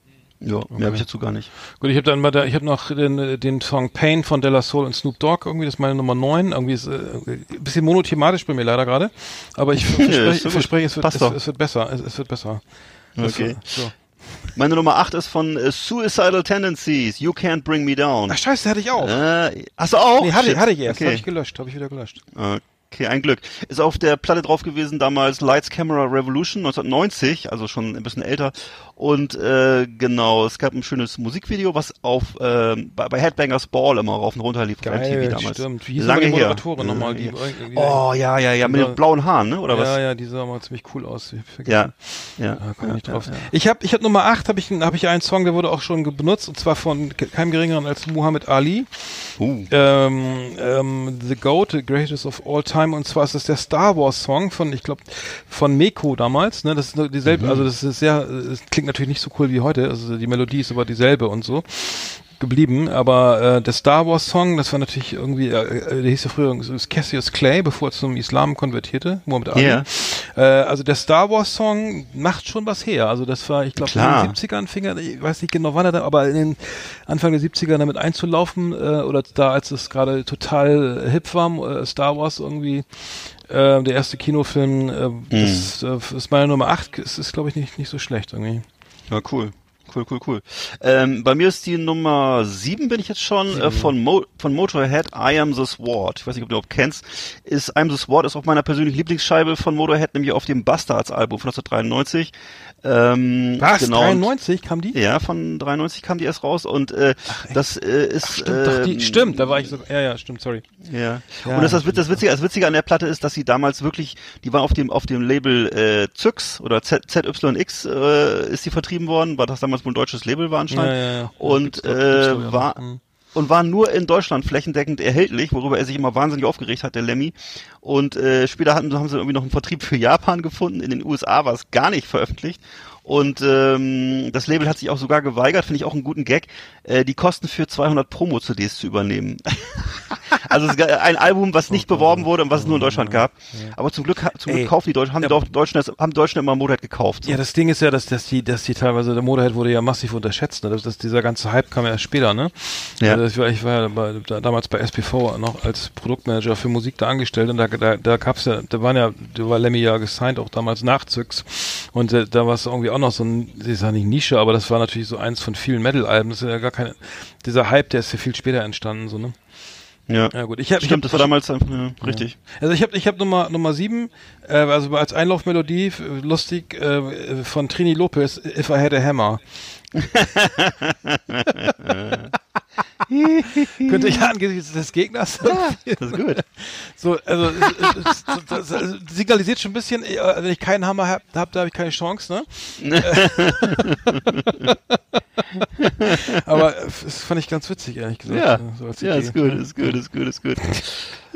Ja, mehr habe ich dazu gar nicht. Gut, ich habe dann bei der, ich habe noch den, den Song Pain von Della Soul und Snoop Dogg, irgendwie, das ist meine Nummer 9. Irgendwie ist äh, ein bisschen monothematisch bei mir leider gerade. Aber ich verspreche, verspreche es, wird, es, es wird besser. Es, es wird besser. Okay. So. Meine Nummer 8 ist von äh, Suicidal Tendencies, You Can't Bring Me Down. Ach scheiße, hatte ich auch. Äh, hast du auch? nee, hatte, Shit. hatte ich erst. Okay. Habe ich gelöscht, habe ich wieder gelöscht. Okay, ein Glück. Ist auf der Platte drauf gewesen damals Lights Camera Revolution 1990, also schon ein bisschen älter. Und äh, genau, es gab ein schönes Musikvideo, was auf ähm, bei, bei Headbangers Ball immer rauf und runter lief auf MTV damals. stimmt. Wie Lange die her. Moderatorin nochmal? Die, die, Oh ja, ja, ja, mit Ja. den blauen Haaren, ne? Oder ja, was? ja, die sah mal ziemlich cool aus. Ja, ja. Da komm ich nicht ja, drauf. ja. Ich habe ich hab Nummer 8, habe ich, hab ich einen Song, der wurde auch schon benutzt, und zwar von ke- keinem geringeren als Muhammad Ali. Uh. Ähm, ähm, The Goat, The Greatest of All Time, und zwar ist das der Star Wars Song von, ich glaube, von Meko damals. Ne? Das ist dieselbe, Mhm. also das ist sehr, es klingt natürlich nicht so cool wie heute, also die Melodie ist aber dieselbe und so geblieben, aber äh, der Star Wars Song, das war natürlich irgendwie, äh, äh, der hieß ja früher Cassius Clay, bevor er zum Islam konvertierte, Muhammad Ali. Ja. Äh, also der Star Wars Song macht schon was her. Also das war, ich glaube, in den 70ern fing er, ich weiß nicht genau wann er da, aber in den Anfang der 70er damit einzulaufen, äh, oder da, als es gerade total hip war, äh, Star Wars irgendwie, äh, der erste Kinofilm, äh, das äh, ist meine Nummer 8, es ist, glaube ich, nicht, nicht so schlecht irgendwie. Ja, cool. Cool, cool, cool. Ähm, bei mir ist die Nummer sieben bin ich jetzt schon, äh, von, Mo von Motorhead, I Am The Sword. Ich weiß nicht, ob du überhaupt kennst. Ist, I Am The Sword ist auch meiner persönlichen Lieblingsscheibe von Motorhead, nämlich auf dem Bastards-Album von 1993. Ähm, Was? genau, 93 kam die? Ja, von 93 kam die erst raus und äh, das äh, ist Ach, stimmt, doch, die, ähm, stimmt, da war ich so, ja, ja, stimmt, sorry. ja. Ja, und das, das, das Witzige, das Witzige an der Platte ist, dass sie damals wirklich, die war auf dem auf dem Label äh, Zyx oder Z, ZYX äh, ist die vertrieben worden, weil das damals wohl ein deutsches Label war anscheinend. Ja, ja. Und äh, war. Mhm. und war nur in Deutschland flächendeckend erhältlich, worüber er sich immer wahnsinnig aufgeregt hat, der Lemmy. Und äh, später hatten, haben sie irgendwie noch einen Vertrieb für Japan gefunden. In den USA war es gar nicht veröffentlicht. Und ähm, das Label hat sich auch sogar geweigert, finde ich auch einen guten Gag, äh, die Kosten für 200 Promo-CDs zu übernehmen. Also ein Album, was nicht beworben wurde und was es nur in Deutschland gab. Aber zum Glück, zum Glück Ey. kaufen die Deutschen, haben die Deu- Deutschen haben Deutschen immer Motorhead gekauft. So. Ja, das Ding ist ja, dass, dass die, dass die teilweise, der Motorhead wurde ja massiv unterschätzt, ne? Das, das, dieser ganze Hype kam ja erst später, ne? Ja. Also ich war, ich war ja bei, da, damals bei SPV noch als Produktmanager für Musik da angestellt und da, da, da gab's ja, da waren ja, da war Lemmy ja gesigned, auch damals Nachzugs. Und äh, da war es irgendwie auch noch so ein, ich sag nicht Nische, aber das war natürlich so eins von vielen Metal-Alben. Das ist ja gar keine, dieser Hype, der ist ja viel später entstanden, so, ne? Ja. Ja gut, ich hab, ich Stimmt, hab, das war damals einfach, ja, richtig. Also ich habe ich hab Nummer Nummer sieben, äh, also als Einlaufmelodie f- lustig äh, von Trini Lopez, If I Had a Hammer. Könnte ich angesichts des Gegners. Das ist gut. So, also es, das, also, signalisiert schon ein bisschen, äh, wenn ich keinen Hammer habe, hab, da habe ich keine Chance, ne? Aber äh, das fand ich ganz witzig, ehrlich gesagt. Ja, äh, so ja, ist gut, ist gut, ist gut, ist gut.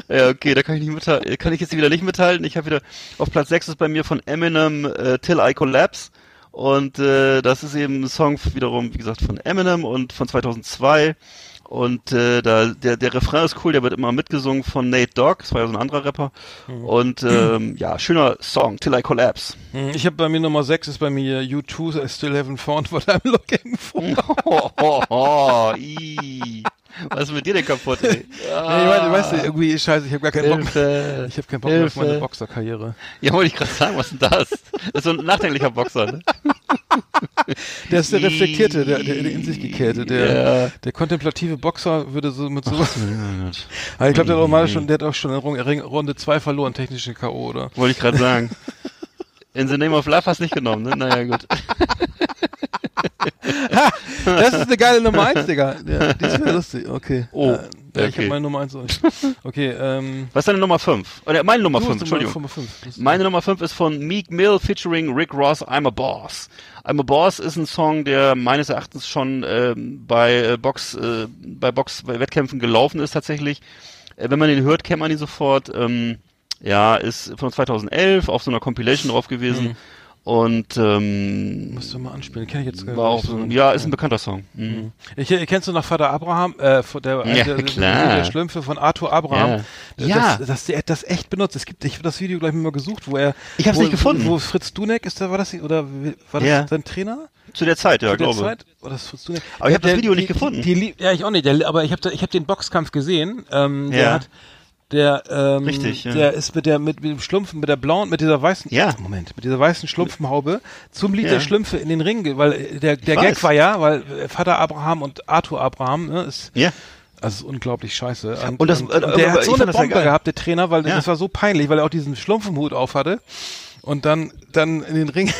Ja, okay, da kann ich nicht mithalten, kann ich jetzt wieder nicht mithalten. Ich habe wieder auf Platz 6 ist bei mir von Eminem äh, Till I Collapse und äh, das ist eben ein Song wiederum, wie gesagt, von Eminem und von 2002 und äh, da der der Refrain ist cool, der wird immer mitgesungen von Nate Dogg, das war ja so ein anderer Rapper und ähm, ja, schöner Song Till I Collapse. Hm, Ich habe bei mir Nummer 6 ist bei mir U2, I still haven't found what I'm looking for. Oh, oh, oh. Was ist mit dir denn kaputt, ey? Nee, ich meine, weißt du, irgendwie scheiße, ich habe gar keinen Bock mehr. Hilfe. Ich habe keinen Bock mehr auf meine Hilfe. Boxerkarriere. Ja, wollte ich gerade sagen, was ist denn das? Das ist so ein nachdenklicher Boxer, ne? Der ist der reflektierte, der, der, der in sich gekehrte, der, Ja. der kontemplative Boxer würde so mit sowas. Aber ich glaube, der hat auch mal schon, der hat auch schon in Ring- Runde 2 verloren, technische K.O., oder? Wollte ich gerade sagen. In the name of love hast du nicht genommen, ne? Naja, gut. Das ist eine geile Nummer 1, Digga. Ja, die ist wieder lustig. Okay. Oh, Äh, ja, ich okay. habe meine Nummer 1 auch nicht. Okay, ähm. Was ist deine Nummer 5? Oder meine Nummer du 5, hast Nummer- Entschuldigung. Nummer fünf. Das- Meine Nummer 5 ist von Meek Mill featuring Rick Ross, I'm a Boss. I'm a Boss ist ein Song, der meines Erachtens schon ähm, bei äh, Box, äh, bei Box, bei Wettkämpfen gelaufen ist tatsächlich. Äh, wenn man den hört, kennt man ihn sofort. Ähm, ja, ist von 2011 auf so einer Compilation drauf gewesen. Und ähm, Musst du mal anspielen. Kenn ich jetzt gar nicht so, ja, ist ein bekannter Song. Mhm. Ich, äh, kennst du noch Vater Abraham, äh, der, Ja, der, klar. der Schlümpfe von Arthur Abraham. Ja. Ja. Das, das, der hat das echt benutzt. Es gibt, ich habe das Video gleich mal gesucht, wo er. Ich hab's wo, nicht gefunden. Wo, Fritz Duneck ist da, war das, oder war das Ja. sein Trainer? Zu der Zeit, ja, Zu der glaube. Zeit? War das Fritz Duneck? Aber ich hab das Der- Video die, nicht gefunden. Die, die, ja, ich auch nicht, der, aber ich habe ich hab den Boxkampf gesehen. Ähm, Der Ja. hat, der, ähm, Richtig, ja. der ist mit der, mit, mit dem Schlumpfen, mit der blauen, mit dieser weißen, Ja. Moment, mit dieser weißen Schlumpfenhaube zum Lied Ja. der Schlümpfe in den Ring, weil äh, der, der weiß. Gag war ja, weil äh, Vater Abraham und Arthur Abraham, ne, ist, Ja. also ist unglaublich scheiße. Und das- und, äh, und der aber hat so eine Bombe gehabt, der Trainer, weil Ja. das war so peinlich, weil er auch diesen Schlumpfenhut auf hatte und dann, dann in den Ring,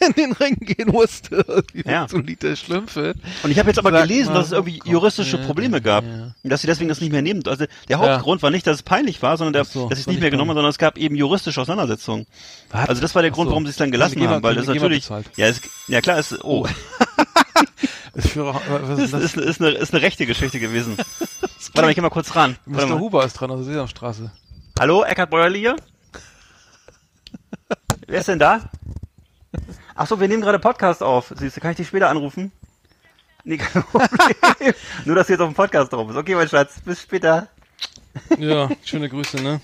in den Ring gehen musste, Ja. zum Lied der Schlümpfe. Und ich habe jetzt aber Sag gelesen, mal, dass es irgendwie oh juristische ja, Probleme ja, gab. ja. Und dass sie deswegen das nicht mehr nehmen. Also der Hauptgrund war nicht, dass es peinlich war, sondern der, so, dass sie es nicht mehr genommen haben, sondern es gab eben juristische Auseinandersetzungen. Was? Also das war der Grund, so. warum sie es dann gelassen die haben, weil das natürlich, ja, es, ja klar, ist, oh, Ist für, was ist ist, das? ist, ist, eine, ist eine rechte Geschichte gewesen. Warte mal, ich geh mal kurz ran. Warte Mr. mal. Huber ist dran aus der Sesamstraße. Hallo, Eckhard Bäuerli hier? Wer ist denn da? Ach so, wir nehmen gerade Podcast auf. Siehst du, kann ich dich später anrufen? Nee, kein Problem. Nur, dass du jetzt auf dem Podcast drauf bist. Okay, mein Schatz, bis später. Ja, schöne Grüße, ne?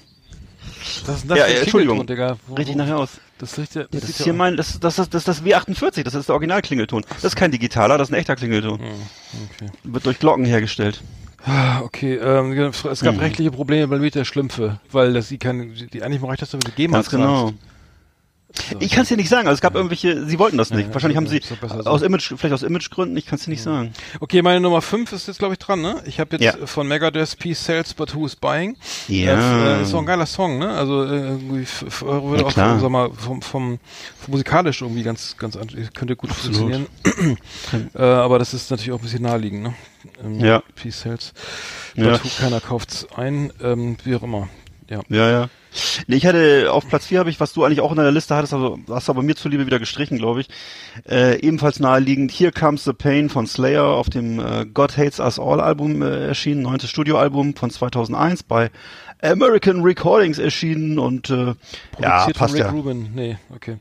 Das ist das Ja, ja, Entschuldigung. Klingelton, Digga. Wo- Richtig nachher aus. Das riecht ja, das, Das ist hier mein, das, das, das, das ist das W48, das ist der Originalklingelton. Das ist kein digitaler, das ist ein echter Klingelton. okay. Wird durch Glocken hergestellt. Ah, Okay, ähm, es gab Mhm. rechtliche Probleme beim Lied der Schlümpfe, weil das sie keine, die eigentlich mal reicht das, wenn du GEMA Ganz genau. Zahlst. Ich kann es dir nicht sagen. Also es gab irgendwelche, sie wollten das nicht. ja, Wahrscheinlich haben ja, sie so. aus Image, vielleicht aus Imagegründen, ich kann es dir nicht sagen. Okay, meine Nummer 5 ist jetzt, glaube ich, dran, ne? Ich habe jetzt Ja. von Megadeth Peace Sells, but who is buying? Ja. Äh, ist doch ein geiler Song, ne? Also äh, irgendwie würde Ja, auch, klar. sag mal, vom, vom, vom musikalisch irgendwie ganz, ganz, an- könnte gut funktionieren. äh, aber das ist natürlich auch ein bisschen naheliegend, ne? Ähm, Ja. Peace Sells, Ja. but who, keiner kauft's ein, ähm, wie auch immer. Ja. Ja, ja. Nee, ich hatte auf Platz 4 habe ich, was du eigentlich auch in deiner Liste hattest, also hast du aber mir zuliebe wieder gestrichen, glaube ich. Äh, ebenfalls naheliegend Here Comes the Pain von Slayer auf dem äh, God Hates Us All Album äh, erschienen, neuntes Studioalbum von 2001 bei American Recordings erschienen und äh, ja, passt von Rick ja. Rubin. Nee, okay.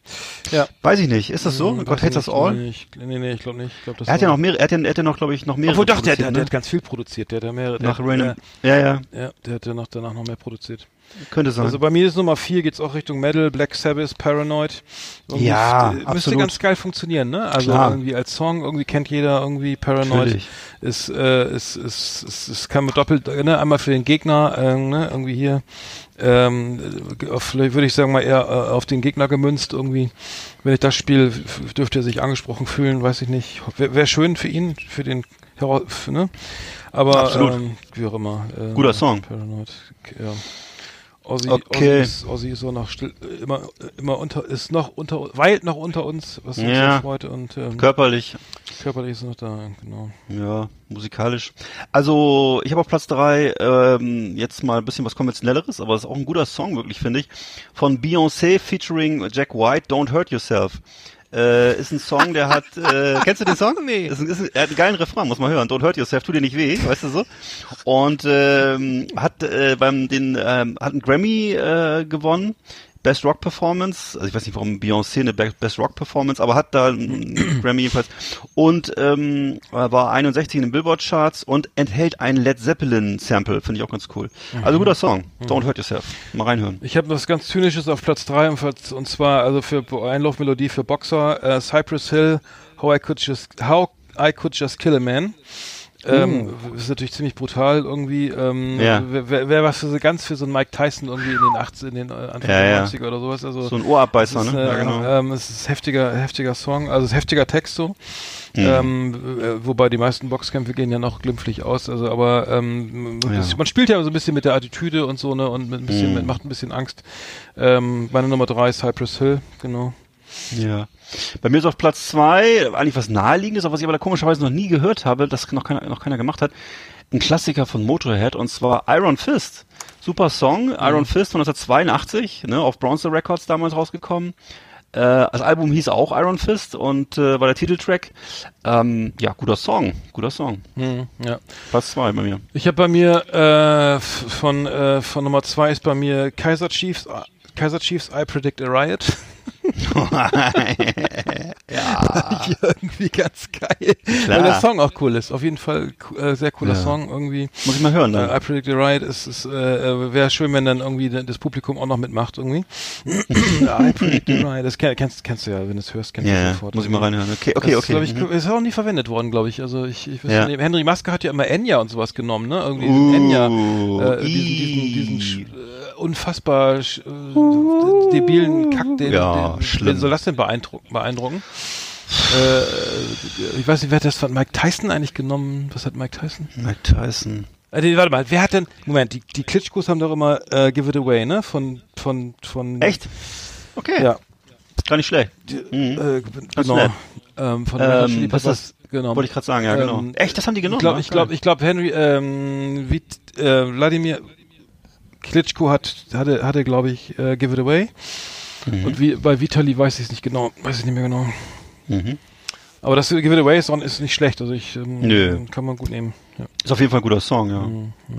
Ja. Weiß ich nicht, ist das so? Hm, God Hates Us All? Nee, nee, nee, ich glaube nicht. Ich glaub, das Er hat ja noch mehr, er hat ja, er hat ja noch, glaube ich, noch mehrere. Obwohl doch, der, der, produziert, der ne? hat ganz viel produziert. Der hat ja mehrere. Der nach Random. der, Ja, ja, ja, der hat ja noch, danach noch mehr produziert. Könnte sein. Also bei mir ist Nummer 4 geht's auch Richtung Metal, Black Sabbath, Paranoid. Irgendwie Ja, Müsste absolut. ganz geil funktionieren, ne? Also Klar. irgendwie als Song, irgendwie kennt jeder irgendwie Paranoid. Ist, äh, ist, ist, ist, ist kann man doppelt, ne? Einmal für den Gegner, äh, ne? Irgendwie hier, ähm, vielleicht würde ich sagen mal eher äh, auf den Gegner gemünzt irgendwie. Wenn ich das spiele, dürfte er sich angesprochen fühlen, weiß ich nicht. Wäre wär schön für ihn, für den, Hera- f- ne? Aber, Absolut. ähm, wie auch immer. Äh, Guter Song. Paranoid, ja. Ozzy, Okay. Ist, Ozzy ist so noch still, immer, immer unter, ist noch unter, weilt noch unter uns, was uns Ja. freut und ähm, Körperlich, körperlich ist noch da, genau. ja, musikalisch. Also, ich habe auf Platz drei ähm, jetzt mal ein bisschen was konventionelleres, aber es ist auch ein guter Song, wirklich, finde ich. Von Beyoncé featuring Jack White, Don't Hurt Yourself. Äh, ist ein Song, der hat, äh, kennst du den Song? Nee. Ist ist ein, er hat einen geilen Refrain, muss man hören. Don't hurt yourself, tu dir nicht weh, weißt du so? Und ähm, hat äh, beim den ähm, hat einen Grammy äh, gewonnen. Best Rock Performance, also ich weiß nicht, warum Beyoncé eine Be- Best Rock Performance, aber hat da einen Grammy jedenfalls und ähm, war 61 in den Billboard Charts und enthält ein Led Zeppelin Sample, finde ich auch ganz cool. Also guter Song, Don't Hurt Yourself, mal reinhören. Ich habe was ganz Zynisches auf Platz 3 und, zwar also für Einlaufmelodie für Boxer, äh, Cypress Hill, How I Could Just How I Could Just Kill a Man. Ähm, ist natürlich ziemlich brutal irgendwie. Ähm. Ja. Wer, wer, was für so ganz für so einen Mike Tyson irgendwie in den 80 in den äh, Anfang Ja, der ja. 90er oder sowas. Also So ein Ohrabbeißer, ne? äh, Ja, genau. ähm, es ist heftiger, heftiger Song, also es ist heftiger Text so. Mhm. Ähm, äh, wobei die meisten Boxkämpfe gehen ja noch glimpflich aus, also aber ähm, Ja. man spielt ja so ein bisschen mit der Attitüde und so ne und mit ein bisschen Mhm. mit, macht ein bisschen Angst. Ähm, meine Nummer drei ist Cypress Hill, genau. Ja. Bei mir ist auf Platz zwei eigentlich was naheliegendes, aber was ich aber da komischerweise noch nie gehört habe, das noch keiner, noch keiner gemacht hat. Ein Klassiker von Motorhead und zwar Iron Fist. Super Song, Iron Fist von 1982, ne, auf Bronze Records damals rausgekommen. Äh, das Album hieß auch Iron Fist und äh, war der Titeltrack. Ähm, ja, guter Song, guter Song. Hm, ja. Platz zwei bei mir. Ich habe bei mir äh, von äh, von Nummer zwei ist bei mir Kaiser Chiefs äh, Kaiser Chiefs I Predict a Riot. ja. irgendwie ganz geil. Klar. Weil der Song auch cool ist. Auf jeden Fall äh, sehr cooler Ja. Song irgendwie. Muss ich mal hören dann. Äh, I Predict a Riot ist, ist äh, wäre schön, wenn dann irgendwie das Publikum auch noch mitmacht irgendwie. I Predict a Riot. Das kenn, kennst, kennst du ja, wenn du es hörst, kennst du Ja, sofort. muss ich mal reinhören. Okay, okay, das okay. Ist, ich, Mhm. ist auch nie verwendet worden, glaube ich. Also ich, ich weiß Ja. nicht. Henry Maske hat ja immer Enya und sowas genommen, ne? Irgendwie Uh, diesen Enya, äh, diesen, diesen, diesen äh, unfassbar äh, debilen Kack, den, Ja, den, schlimm. wen soll das denn beeindrucken? beeindrucken? äh, ich weiß nicht, wer hat das von Mike Tyson eigentlich genommen? Was hat Mike Tyson? Mike Tyson. Nee, warte mal, wer hat denn, Moment, die, die Klitschkos haben doch immer äh, Give It Away, ne? Von, von, von. Echt? Okay. Ja. Gar nicht schlecht. Mhm. Äh, genau. nett. Ähm, von Ähm, was das- genau. Wollte ich gerade sagen, ja, genau. Ähm, Echt, das haben die genommen? Ich glaube, ne? ich glaube, ich glaube, Henry, ähm, wie, äh, Wladimir Klitschko hat, hatte, hatte, glaube ich, äh, Give It Away. Mhm. Und wie, bei Vitali weiß ich es nicht genau, weiß ich nicht mehr genau. Mhm. Aber das Give It Away ist, ist nicht schlecht, also ich, ähm, kann man gut nehmen. Ja. Ist auf jeden Fall ein guter Song, ja. Mhm, ja.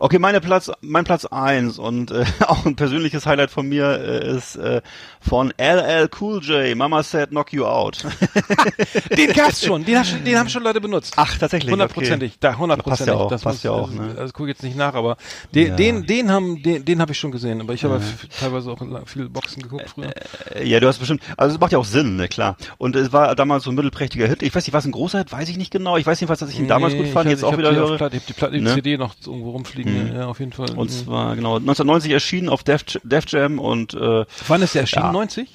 Okay, meine Platz, mein Platz eins und äh, auch ein persönliches Highlight von mir äh, ist äh, von LL Cool J. Mama said knock you out. Den gab's schon, den, hast, schon- den haben schon Leute benutzt. Ach, tatsächlich. Hundertprozentig, da hundertprozentig. Passt ja auch, das passt muss, ja auch, also, ne? Also gucke ich jetzt nicht nach, aber den, Ja. den, den haben, den, den habe ich schon gesehen. Aber ich habe f- teilweise auch viel Boxen geguckt früher. Äh, Ja, du hast bestimmt, also es macht ja auch Sinn, ne, klar. Und es war damals so ein mittelprächtiger Hit. Ich weiß nicht, was ein großer Hit, weiß ich nicht genau. Ich weiß jedenfalls, dass ich ihn damals Nee, gut fand, jetzt auch ich wieder hab die auf höre. Platte, ich hab die, Platte, die Ne? CD noch irgendwo rumfliegen, ja, auf jeden Fall. Und Mhm. zwar, genau, 1990 erschienen auf Def, Def Jam und äh, Wann ist der erschienen? Ja. 90?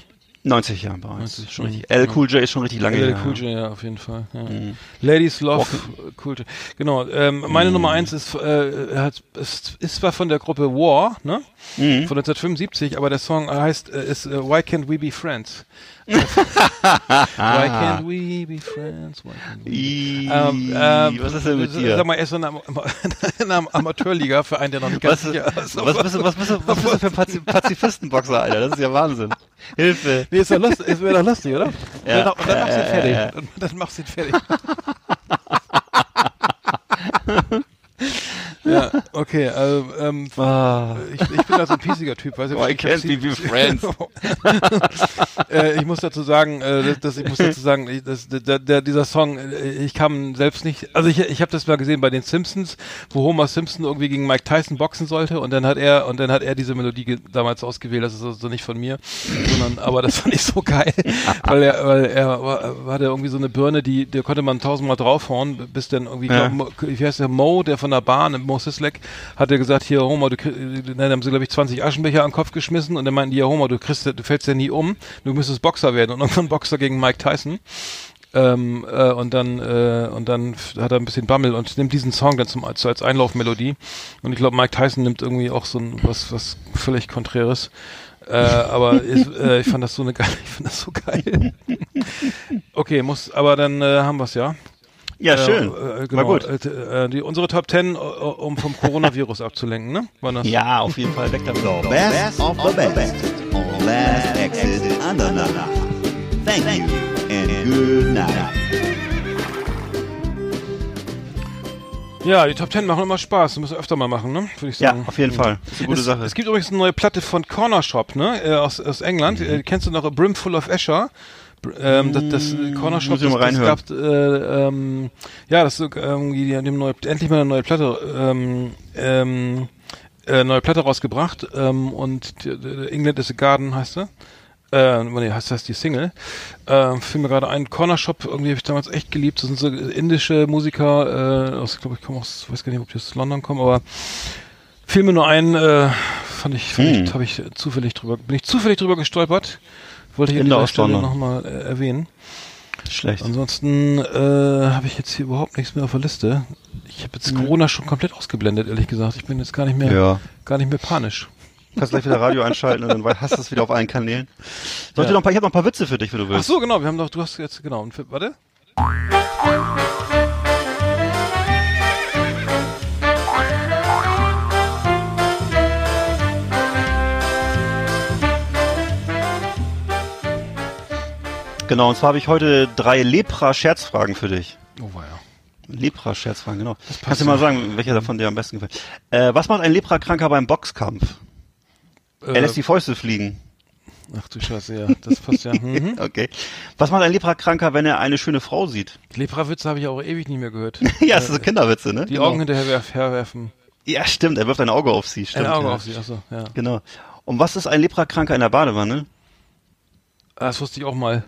90 Jahre bereits. 90, schon mhm. richtig. L Cool J ist schon richtig lange her. Cool J, ja, auf jeden Fall. Ja. Mhm. Ladies Love Cool J. Genau. Ähm, meine Nummer eins ist, äh, hat, ist, ist zwar von der Gruppe War, ne? Mhm. Von 1975, aber der Song heißt, äh, ist äh, Why Can't We Be Friends? Why can't we be friends? We I, ähm, ähm, was ist denn mit dir? Sag mal, er ist so eine, Am in einer Amateurliga für einen, der noch nicht ganz was, sicher ist. was, bist du, was, bist du, was bist du für ein Pazi- Pazifistenboxer, Alter? Das ist ja Wahnsinn. Hilfe. Nee, ist doch lustig, ist wäre doch lustig, oder? Ja. Und dann, dann machst du ihn ja, fertig. ja. Und dann machst du ihn fertig. ja, okay, also, ähm, Ah. ich, ich bin da so ein piesiger Typ, weißt du? Why ich can't be friends? äh, ich muss dazu sagen, äh, dass, dass ich muss dazu sagen, ich, dass, der, der, dieser Song, äh, ich kam selbst nicht, also ich, ich habe das mal gesehen bei den Simpsons, wo Homer Simpson irgendwie gegen Mike Tyson boxen sollte und dann hat er und dann hat er diese Melodie damals ausgewählt, das ist also nicht von mir, sondern aber das fand ich so geil, weil er weil er war, war der irgendwie so eine Birne, die der konnte man tausendmal draufhauen, bis dann irgendwie Ja. glaub, Mo- wie heißt der Mo, der von der Bahn, Mo Sislek, hat er gesagt, hier Homer, du dann haben sie glaube ich 20 Aschenbecher an den Kopf geschmissen und dann meinten die, ja Homer, du kriegst du fällst ja nie um, du müsstest Boxer werden und irgendwann Boxer gegen Mike Tyson. Ähm, äh, und dann äh, und dann hat er ein bisschen Bammel und nimmt diesen Song dann zum als, als Einlaufmelodie. Und ich glaube Mike Tyson nimmt irgendwie auch so ein was was völlig konträres. Äh, aber ich, äh, ich fand das so eine geile ich fand das so geil. Okay muss aber dann äh, haben wir's ja Ja, schön. äh, äh, War genau, gut. Äh, äh, die, unsere Top 10 äh, um vom Coronavirus abzulenken ne Waren das? Ja, auf jeden Fall weg damit. The best of the best on Last Exit Andernach. Thank you and good night. ja die Top 10 machen immer Spaß müssen wir öfter mal machen ne würde ich Ja, sagen auf jeden Fall. Das ist eine gute es, Sache. Es gibt übrigens eine neue Platte von Corner Shop, ne, äh, aus, aus England. Mhm. Äh, kennst du noch A Brimful of Asher? Ähm, das, das äh, Corner Shop, das, das gab, äh, ähm, ja, das irgendwie, die haben dem neue, endlich mal eine neue Platte, ähm, ähm, äh, neue Platte rausgebracht ähm, und die, die, England is a Garden heißt sie. Äh, nee, heißt das die Single. Äh, fiel mir gerade ein, Corner Shop, irgendwie habe ich damals echt geliebt. Das sind so indische Musiker, äh, aus, ich glaube, ich komme aus, weiß gar nicht, ob die aus London kommen, aber fiel mir nur ein, äh, fand ich, fand Hm. ich, habe ich zufällig drüber, bin ich zufällig drüber gestolpert. Wollte ich an dieser Stelle nochmal äh, erwähnen. Schlecht. Ansonsten äh, habe ich jetzt hier überhaupt nichts mehr auf der Liste. Ich habe jetzt Corona schon komplett ausgeblendet, ehrlich gesagt. Ich bin jetzt gar nicht mehr, Ja. gar nicht mehr panisch. Kannst gleich wieder Radio einschalten und dann hast du es wieder auf allen Kanälen. Sollte Ja. noch ein paar, ich habe noch ein paar Witze für dich, wenn du Ach willst. so, genau. Wir haben doch, du hast jetzt genau. Warte. Genau, und zwar habe ich heute drei Lepra-Scherzfragen für dich. Oh weia. Lepra-Scherzfragen, genau. Kannst du mal sagen, welcher davon dir am besten gefällt. Äh, was macht ein Leprakranker beim Boxkampf? Äh, Er lässt die Fäuste fliegen. ach du Scheiße, ja, das passt ja. Mhm. Okay. Was macht ein Leprakranker, wenn er eine schöne Frau sieht? Lepra-Witze habe ich auch ewig nicht mehr gehört. ja, das sind so Kinderwitze, ne? Die Genau. Augen hinterher werf, herwerfen. Ja, stimmt, er wirft ein Auge auf sie, stimmt. Ein Auge ja. auf sie, achso, ja. Genau. Und was ist ein Leprakranker in der Badewanne? Ah, Das wusste ich auch mal.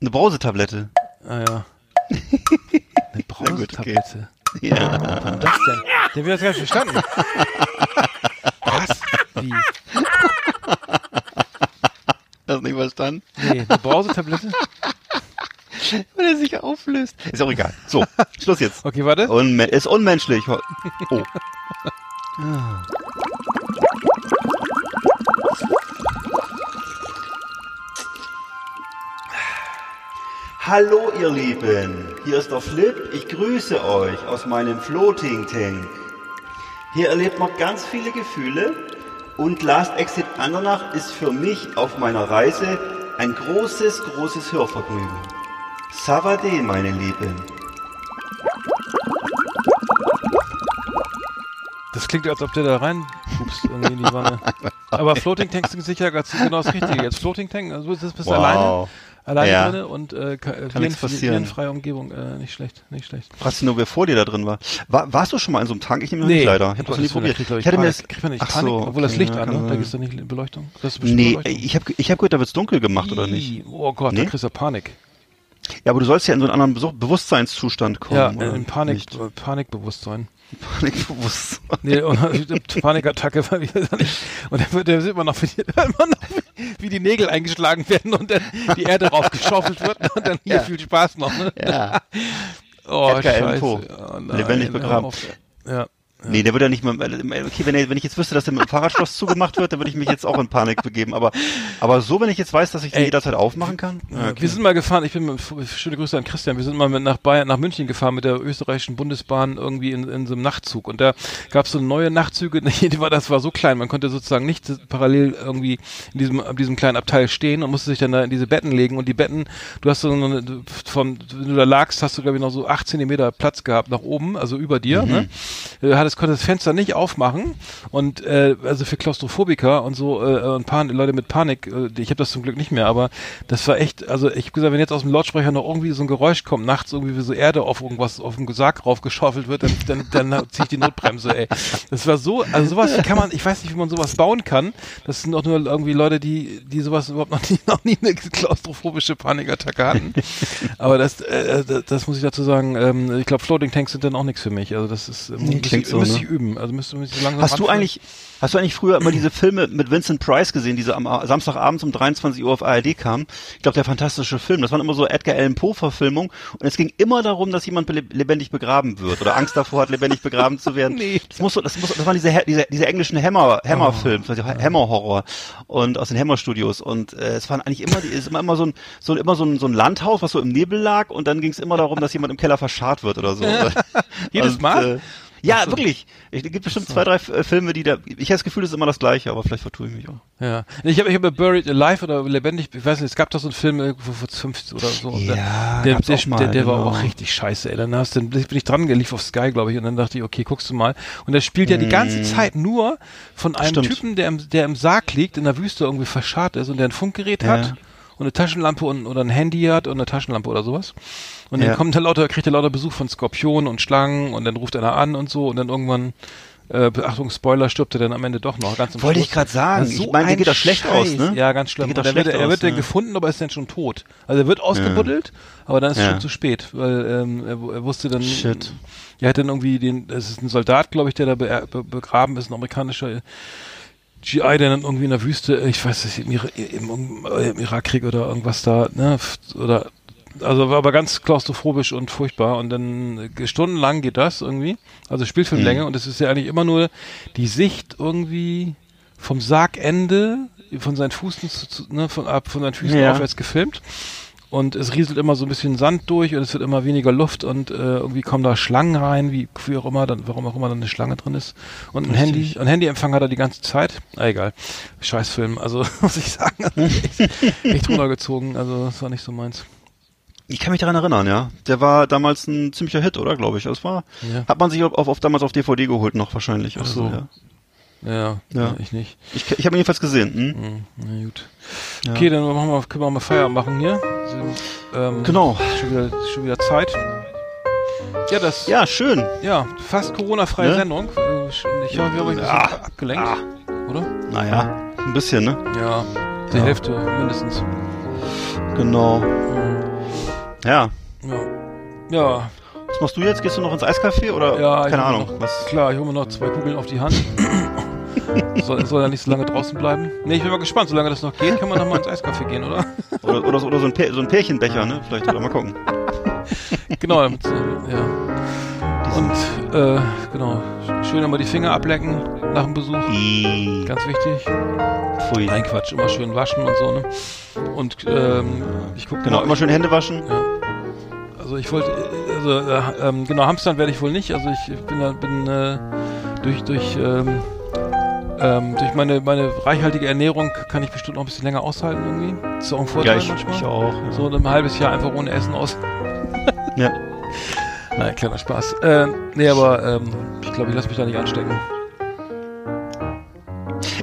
Eine Brausetablette. Ah ja. Eine okay. Brausetablette. Ja. Was war denn das denn? Den ich jetzt gar nicht verstanden. Was? Wie? Hast du nicht verstanden? Nee, eine Brausetablette? Weil er sich auflöst. Ist auch egal. So, Schluss jetzt. Okay, warte. Unme ist unmenschlich. Oh. Hallo ihr Lieben, hier ist der Flip, ich grüße euch aus meinem Floating Tank. Hier erlebt man ganz viele Gefühle und Last Exit Andernach ist für mich auf meiner Reise ein großes, großes Hörvergnügen. Savade, meine Lieben. Das klingt, als ob der da rein pupst irgendwie in die Wanne. Aber Floating Tanks sind sicher ganz genau das Richtige. Jetzt Floating Tank, also bist bist du alleine, alleine Ja. drinne und äh, ka- äh, Kann nichts viren- passieren. virenfreie Umgebung, äh, nicht schlecht, nicht schlecht. Fragst du nur, wer vor dir da drin war? war warst du schon mal in so einem Tank? Ich nehme noch nicht leider. Ich habe das nie probiert. Kriegt, ich, Ich hatte mir das, Panik. Kriegt man nicht Ach Panik, so, obwohl das okay, Licht ja, an, ne? Da sein. gibt's doch nicht Beleuchtung. Das nee, Beleuchtung. ich habe ich hab gehört, da wird's dunkel gemacht, oder nicht? Oh Gott, Nee? da kriegst du Panik. Ja, aber du sollst ja in so einen anderen Bewusstseinszustand kommen. Ja, in Panik, nicht? äh, Panikbewusstsein. Panikbewusstsein. Nee, Panikattacke, wir da nicht. Und der wird, der sieht man noch, wie die, immer noch, wie die Nägel eingeschlagen werden und dann die Erde raufgeschaufelt wird und dann hier Ja. viel Spaß noch. Ne? Ja. Oh, Allan scheiße. Oh, Lebendig hör begraben. auf. Ja. Nee, der wird ja nicht mal, okay, wenn, er, wenn ich jetzt wüsste, dass der mit dem Fahrradschloss zugemacht wird, dann würde ich mich jetzt auch in Panik begeben. Aber, aber so, wenn ich jetzt weiß, dass ich den Ey. jederzeit aufmachen kann? Ja, okay. Wir sind mal gefahren, ich bin mit, schöne Grüße an Christian, wir sind mal mit nach Bayern, nach München gefahren mit der österreichischen Bundesbahn irgendwie in, in so einem Nachtzug und da gab es so neue Nachtzüge, die war, das war so klein, man konnte sozusagen nicht parallel irgendwie in diesem, in diesem kleinen Abteil stehen und musste sich dann da in diese Betten legen und die Betten, du hast so eine, vom, wenn du da lagst, hast du glaube ich noch so acht Zentimeter Platz gehabt nach oben, also über dir, ne? Du hattest, konntest das Fenster nicht aufmachen und äh, also für Klaustrophobiker und so äh, und Pan Leute mit Panik, äh, ich habe das zum Glück nicht mehr, aber das war echt, also ich habe gesagt, wenn jetzt aus dem Lautsprecher noch irgendwie so ein Geräusch kommt, nachts irgendwie wie so Erde auf irgendwas, auf dem Sarg raufgeschaufelt wird, dann, dann, dann ziehe ich die Notbremse, ey. Das war so, also sowas kann man, ich weiß nicht, wie man sowas bauen kann. Das sind doch nur irgendwie Leute, die, die sowas überhaupt noch nie, noch nie eine klaustrophobische Panikattacke hatten. aber das, äh, das, das muss ich dazu sagen, ähm, ich glaube, Floating Tanks sind dann auch nichts für mich. Also das ist, klingt ich, so, müsste ne? ich üben. Also müsste, müsste ich langsam Hast du eigentlich, hast du eigentlich früher immer diese Filme mit Vincent Price gesehen, diese am A- Samstagabends um 23 Uhr auf ARD kamen? Ich glaube, der fantastische Film. Das waren immer so Edgar Allan Poe Verfilmungen und es ging immer darum, dass jemand lebendig begraben wird oder Angst davor hat, lebendig begraben zu werden. Nee. Das muss so, das muss, das waren diese, diese, diese englischen Hammer, Oh. Hammer-Filme, also Hammer Horror und aus den Hammer Studios und äh, es waren eigentlich immer, die, es ist immer, immer so ein, so immer so ein, so ein Landhaus, was so im Nebel lag und dann ging es immer darum, dass jemand im Keller verscharrt wird oder so. Jedes Mal? Äh, ja, wirklich. Es gibt bestimmt zwei, drei äh, Filme, die da. Ich habe das Gefühl, das ist immer das Gleiche, aber vielleicht vertue ich mich auch. Ja. Ich habe ich hab Buried Alive oder Lebendig, ich weiß nicht, es gab doch so einen Film irgendwo vor 50 oder so. Ja, der, der, mal, der, der war genau. auch richtig scheiße, ey. Dann hast du, bin ich dran gelief auf Sky, glaube ich, und dann dachte ich, okay, guckst du mal. Und der spielt ja die ganze Zeit nur von einem Mm. Stimmt. Typen, der im, der im Sarg liegt, in der Wüste irgendwie verscharrt ist und der ein Funkgerät Ja. hat und eine Taschenlampe und, oder ein Handy hat und eine Taschenlampe oder sowas. Und dann Ja. kommt er lauter, kriegt er lauter Besuch von Skorpionen und Schlangen und dann ruft einer an und so und dann irgendwann äh, Achtung, Spoiler, stirbt er dann am Ende doch noch. Ganz am Wollte Schluss. ich gerade sagen. Ist Ich meine, ein geht das schlecht aus, ne? Ja, ganz schlimm. geht Und er wird, schlecht er aus, wird dann ja. gefunden, aber ist dann schon tot. Also er wird ausgebuddelt, aber dann ist es Ja. schon zu spät, weil ähm, er, er wusste dann, Shit. er hat dann irgendwie den, es ist ein Soldat, glaube ich, der da be, be, begraben ist, ein amerikanischer GI, der dann irgendwie in der Wüste, ich weiß nicht, im, im, im Irakkrieg oder irgendwas da, ne, oder also war aber ganz klaustrophobisch und furchtbar und dann äh, stundenlang geht das irgendwie, also Spielfilmlänge und es ist ja eigentlich immer nur die Sicht irgendwie vom Sargende von seinen Füßen zu, zu, ne, von, ab, von seinen Füßen Ja. aufwärts gefilmt und es rieselt immer so ein bisschen Sand durch und es wird immer weniger Luft und äh, irgendwie kommen da Schlangen rein, wie, wie auch immer, dann, warum auch immer dann eine Schlange drin ist. Und ein Handy, ein Handyempfang hat er die ganze Zeit. Ah, egal. Scheißfilm, also muss ich sagen, also echt, echt runtergezogen, also das war nicht so meins. Ich kann mich daran erinnern, ja. Der war damals ein ziemlicher Hit, oder? Glaube ich. Das war, Ja. hat man sich auf, auf, damals auf DVD geholt noch wahrscheinlich. Ach so. Also, ja. Ja, Ja. ich nicht. Ich, ich habe ihn jedenfalls gesehen. Hm? Hm, na gut. Ja. Okay, dann machen wir, können wir mal Feierabend machen hier. Ähm, Genau. Schon wieder, schon wieder Zeit. Ja, das, Ja, schön. ja, fast Corona-freie Ne? Sendung. Äh, Ich habe mich ein bisschen Ah. abgelenkt, oder? Naja, ein bisschen, ne? Ja, die Ja. Hälfte mindestens. Genau. Ja. Ja. Ja, Was machst du jetzt? Gehst du noch ins Eiscafé oder? ja. Keine Ahnung. Noch, Was? Klar, ich hole mir noch zwei Kugeln auf die Hand. Soll, soll ja nicht so lange draußen bleiben. Nee, ich bin mal gespannt. Solange das noch geht, kann man noch mal ins Eiscafé gehen, oder? Oder, oder, so- oder so, ein Pär, so ein Pärchenbecher, ne? Vielleicht, oder mal gucken. genau, damit, äh, ja. Und, äh, genau. Schön immer die Finger ablecken nach dem Besuch. Ganz wichtig. Pfui. Nein, Quatsch. Immer schön waschen und so, ne? Und, ähm, ich gucke Genau, immer schön Hände waschen. Ja. Also ich wollte, also äh, ähm, genau, Hamstern werde ich wohl nicht. Also ich bin, da- bin äh, durch durch ähm, ähm, durch meine meine reichhaltige Ernährung kann ich bestimmt noch ein bisschen länger aushalten irgendwie. Das ist auch ein Vorteil Ja, ich, manchmal. ich auch. Ja. So ein halbes Jahr einfach ohne Essen aus. Ja. Nein, kleiner Spaß. Äh, nee, aber ähm, ich glaube, ich lasse mich da nicht anstecken.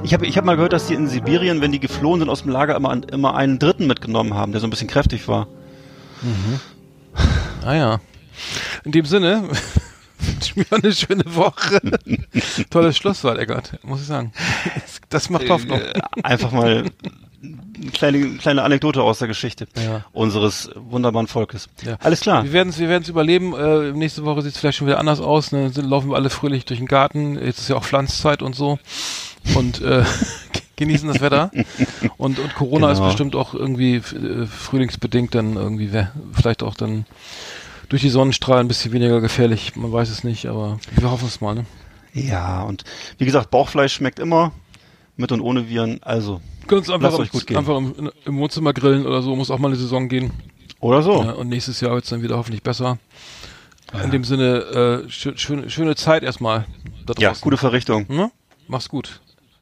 Ich habe ich hab mal gehört, dass die in Sibirien, wenn die geflohen sind aus dem Lager, immer, immer einen Dritten mitgenommen haben, der so ein bisschen kräftig war. Ah ja. In dem Sinne, wünsche mir eine schöne Woche. Tolles Schlusswort, Eggert, muss ich sagen. Das macht Hoffnung. Äh, Einfach mal eine kleine, kleine Anekdote aus der Geschichte Ja. unseres wunderbaren Volkes. Ja. Alles klar. Wir werden es wir werden's überleben. Äh, nächste Woche sieht es vielleicht schon wieder anders aus. Ne? Sind, laufen wir alle fröhlich durch den Garten. Jetzt ist ja auch Pflanzzeit und so. Und äh, genießen das Wetter. Und, und Corona Genau. ist bestimmt auch irgendwie äh, frühlingsbedingt dann irgendwie, vielleicht auch dann durch die Sonnenstrahlen ein bisschen weniger gefährlich. Man weiß es nicht, aber wir hoffen es mal, ne? Ja, und wie gesagt, Bauchfleisch schmeckt immer. Mit und ohne Viren. Also, Können uns einfach, Lasst im, euch gut gehen. einfach im, im Wohnzimmer grillen oder so, muss auch mal eine Saison gehen. oder so. Ja, und nächstes Jahr wird's dann wieder hoffentlich besser. In dem Sinne, äh, schö schöne, schöne Zeit erstmal. Da Ja, gute Verrichtung. Ne? Mach's gut.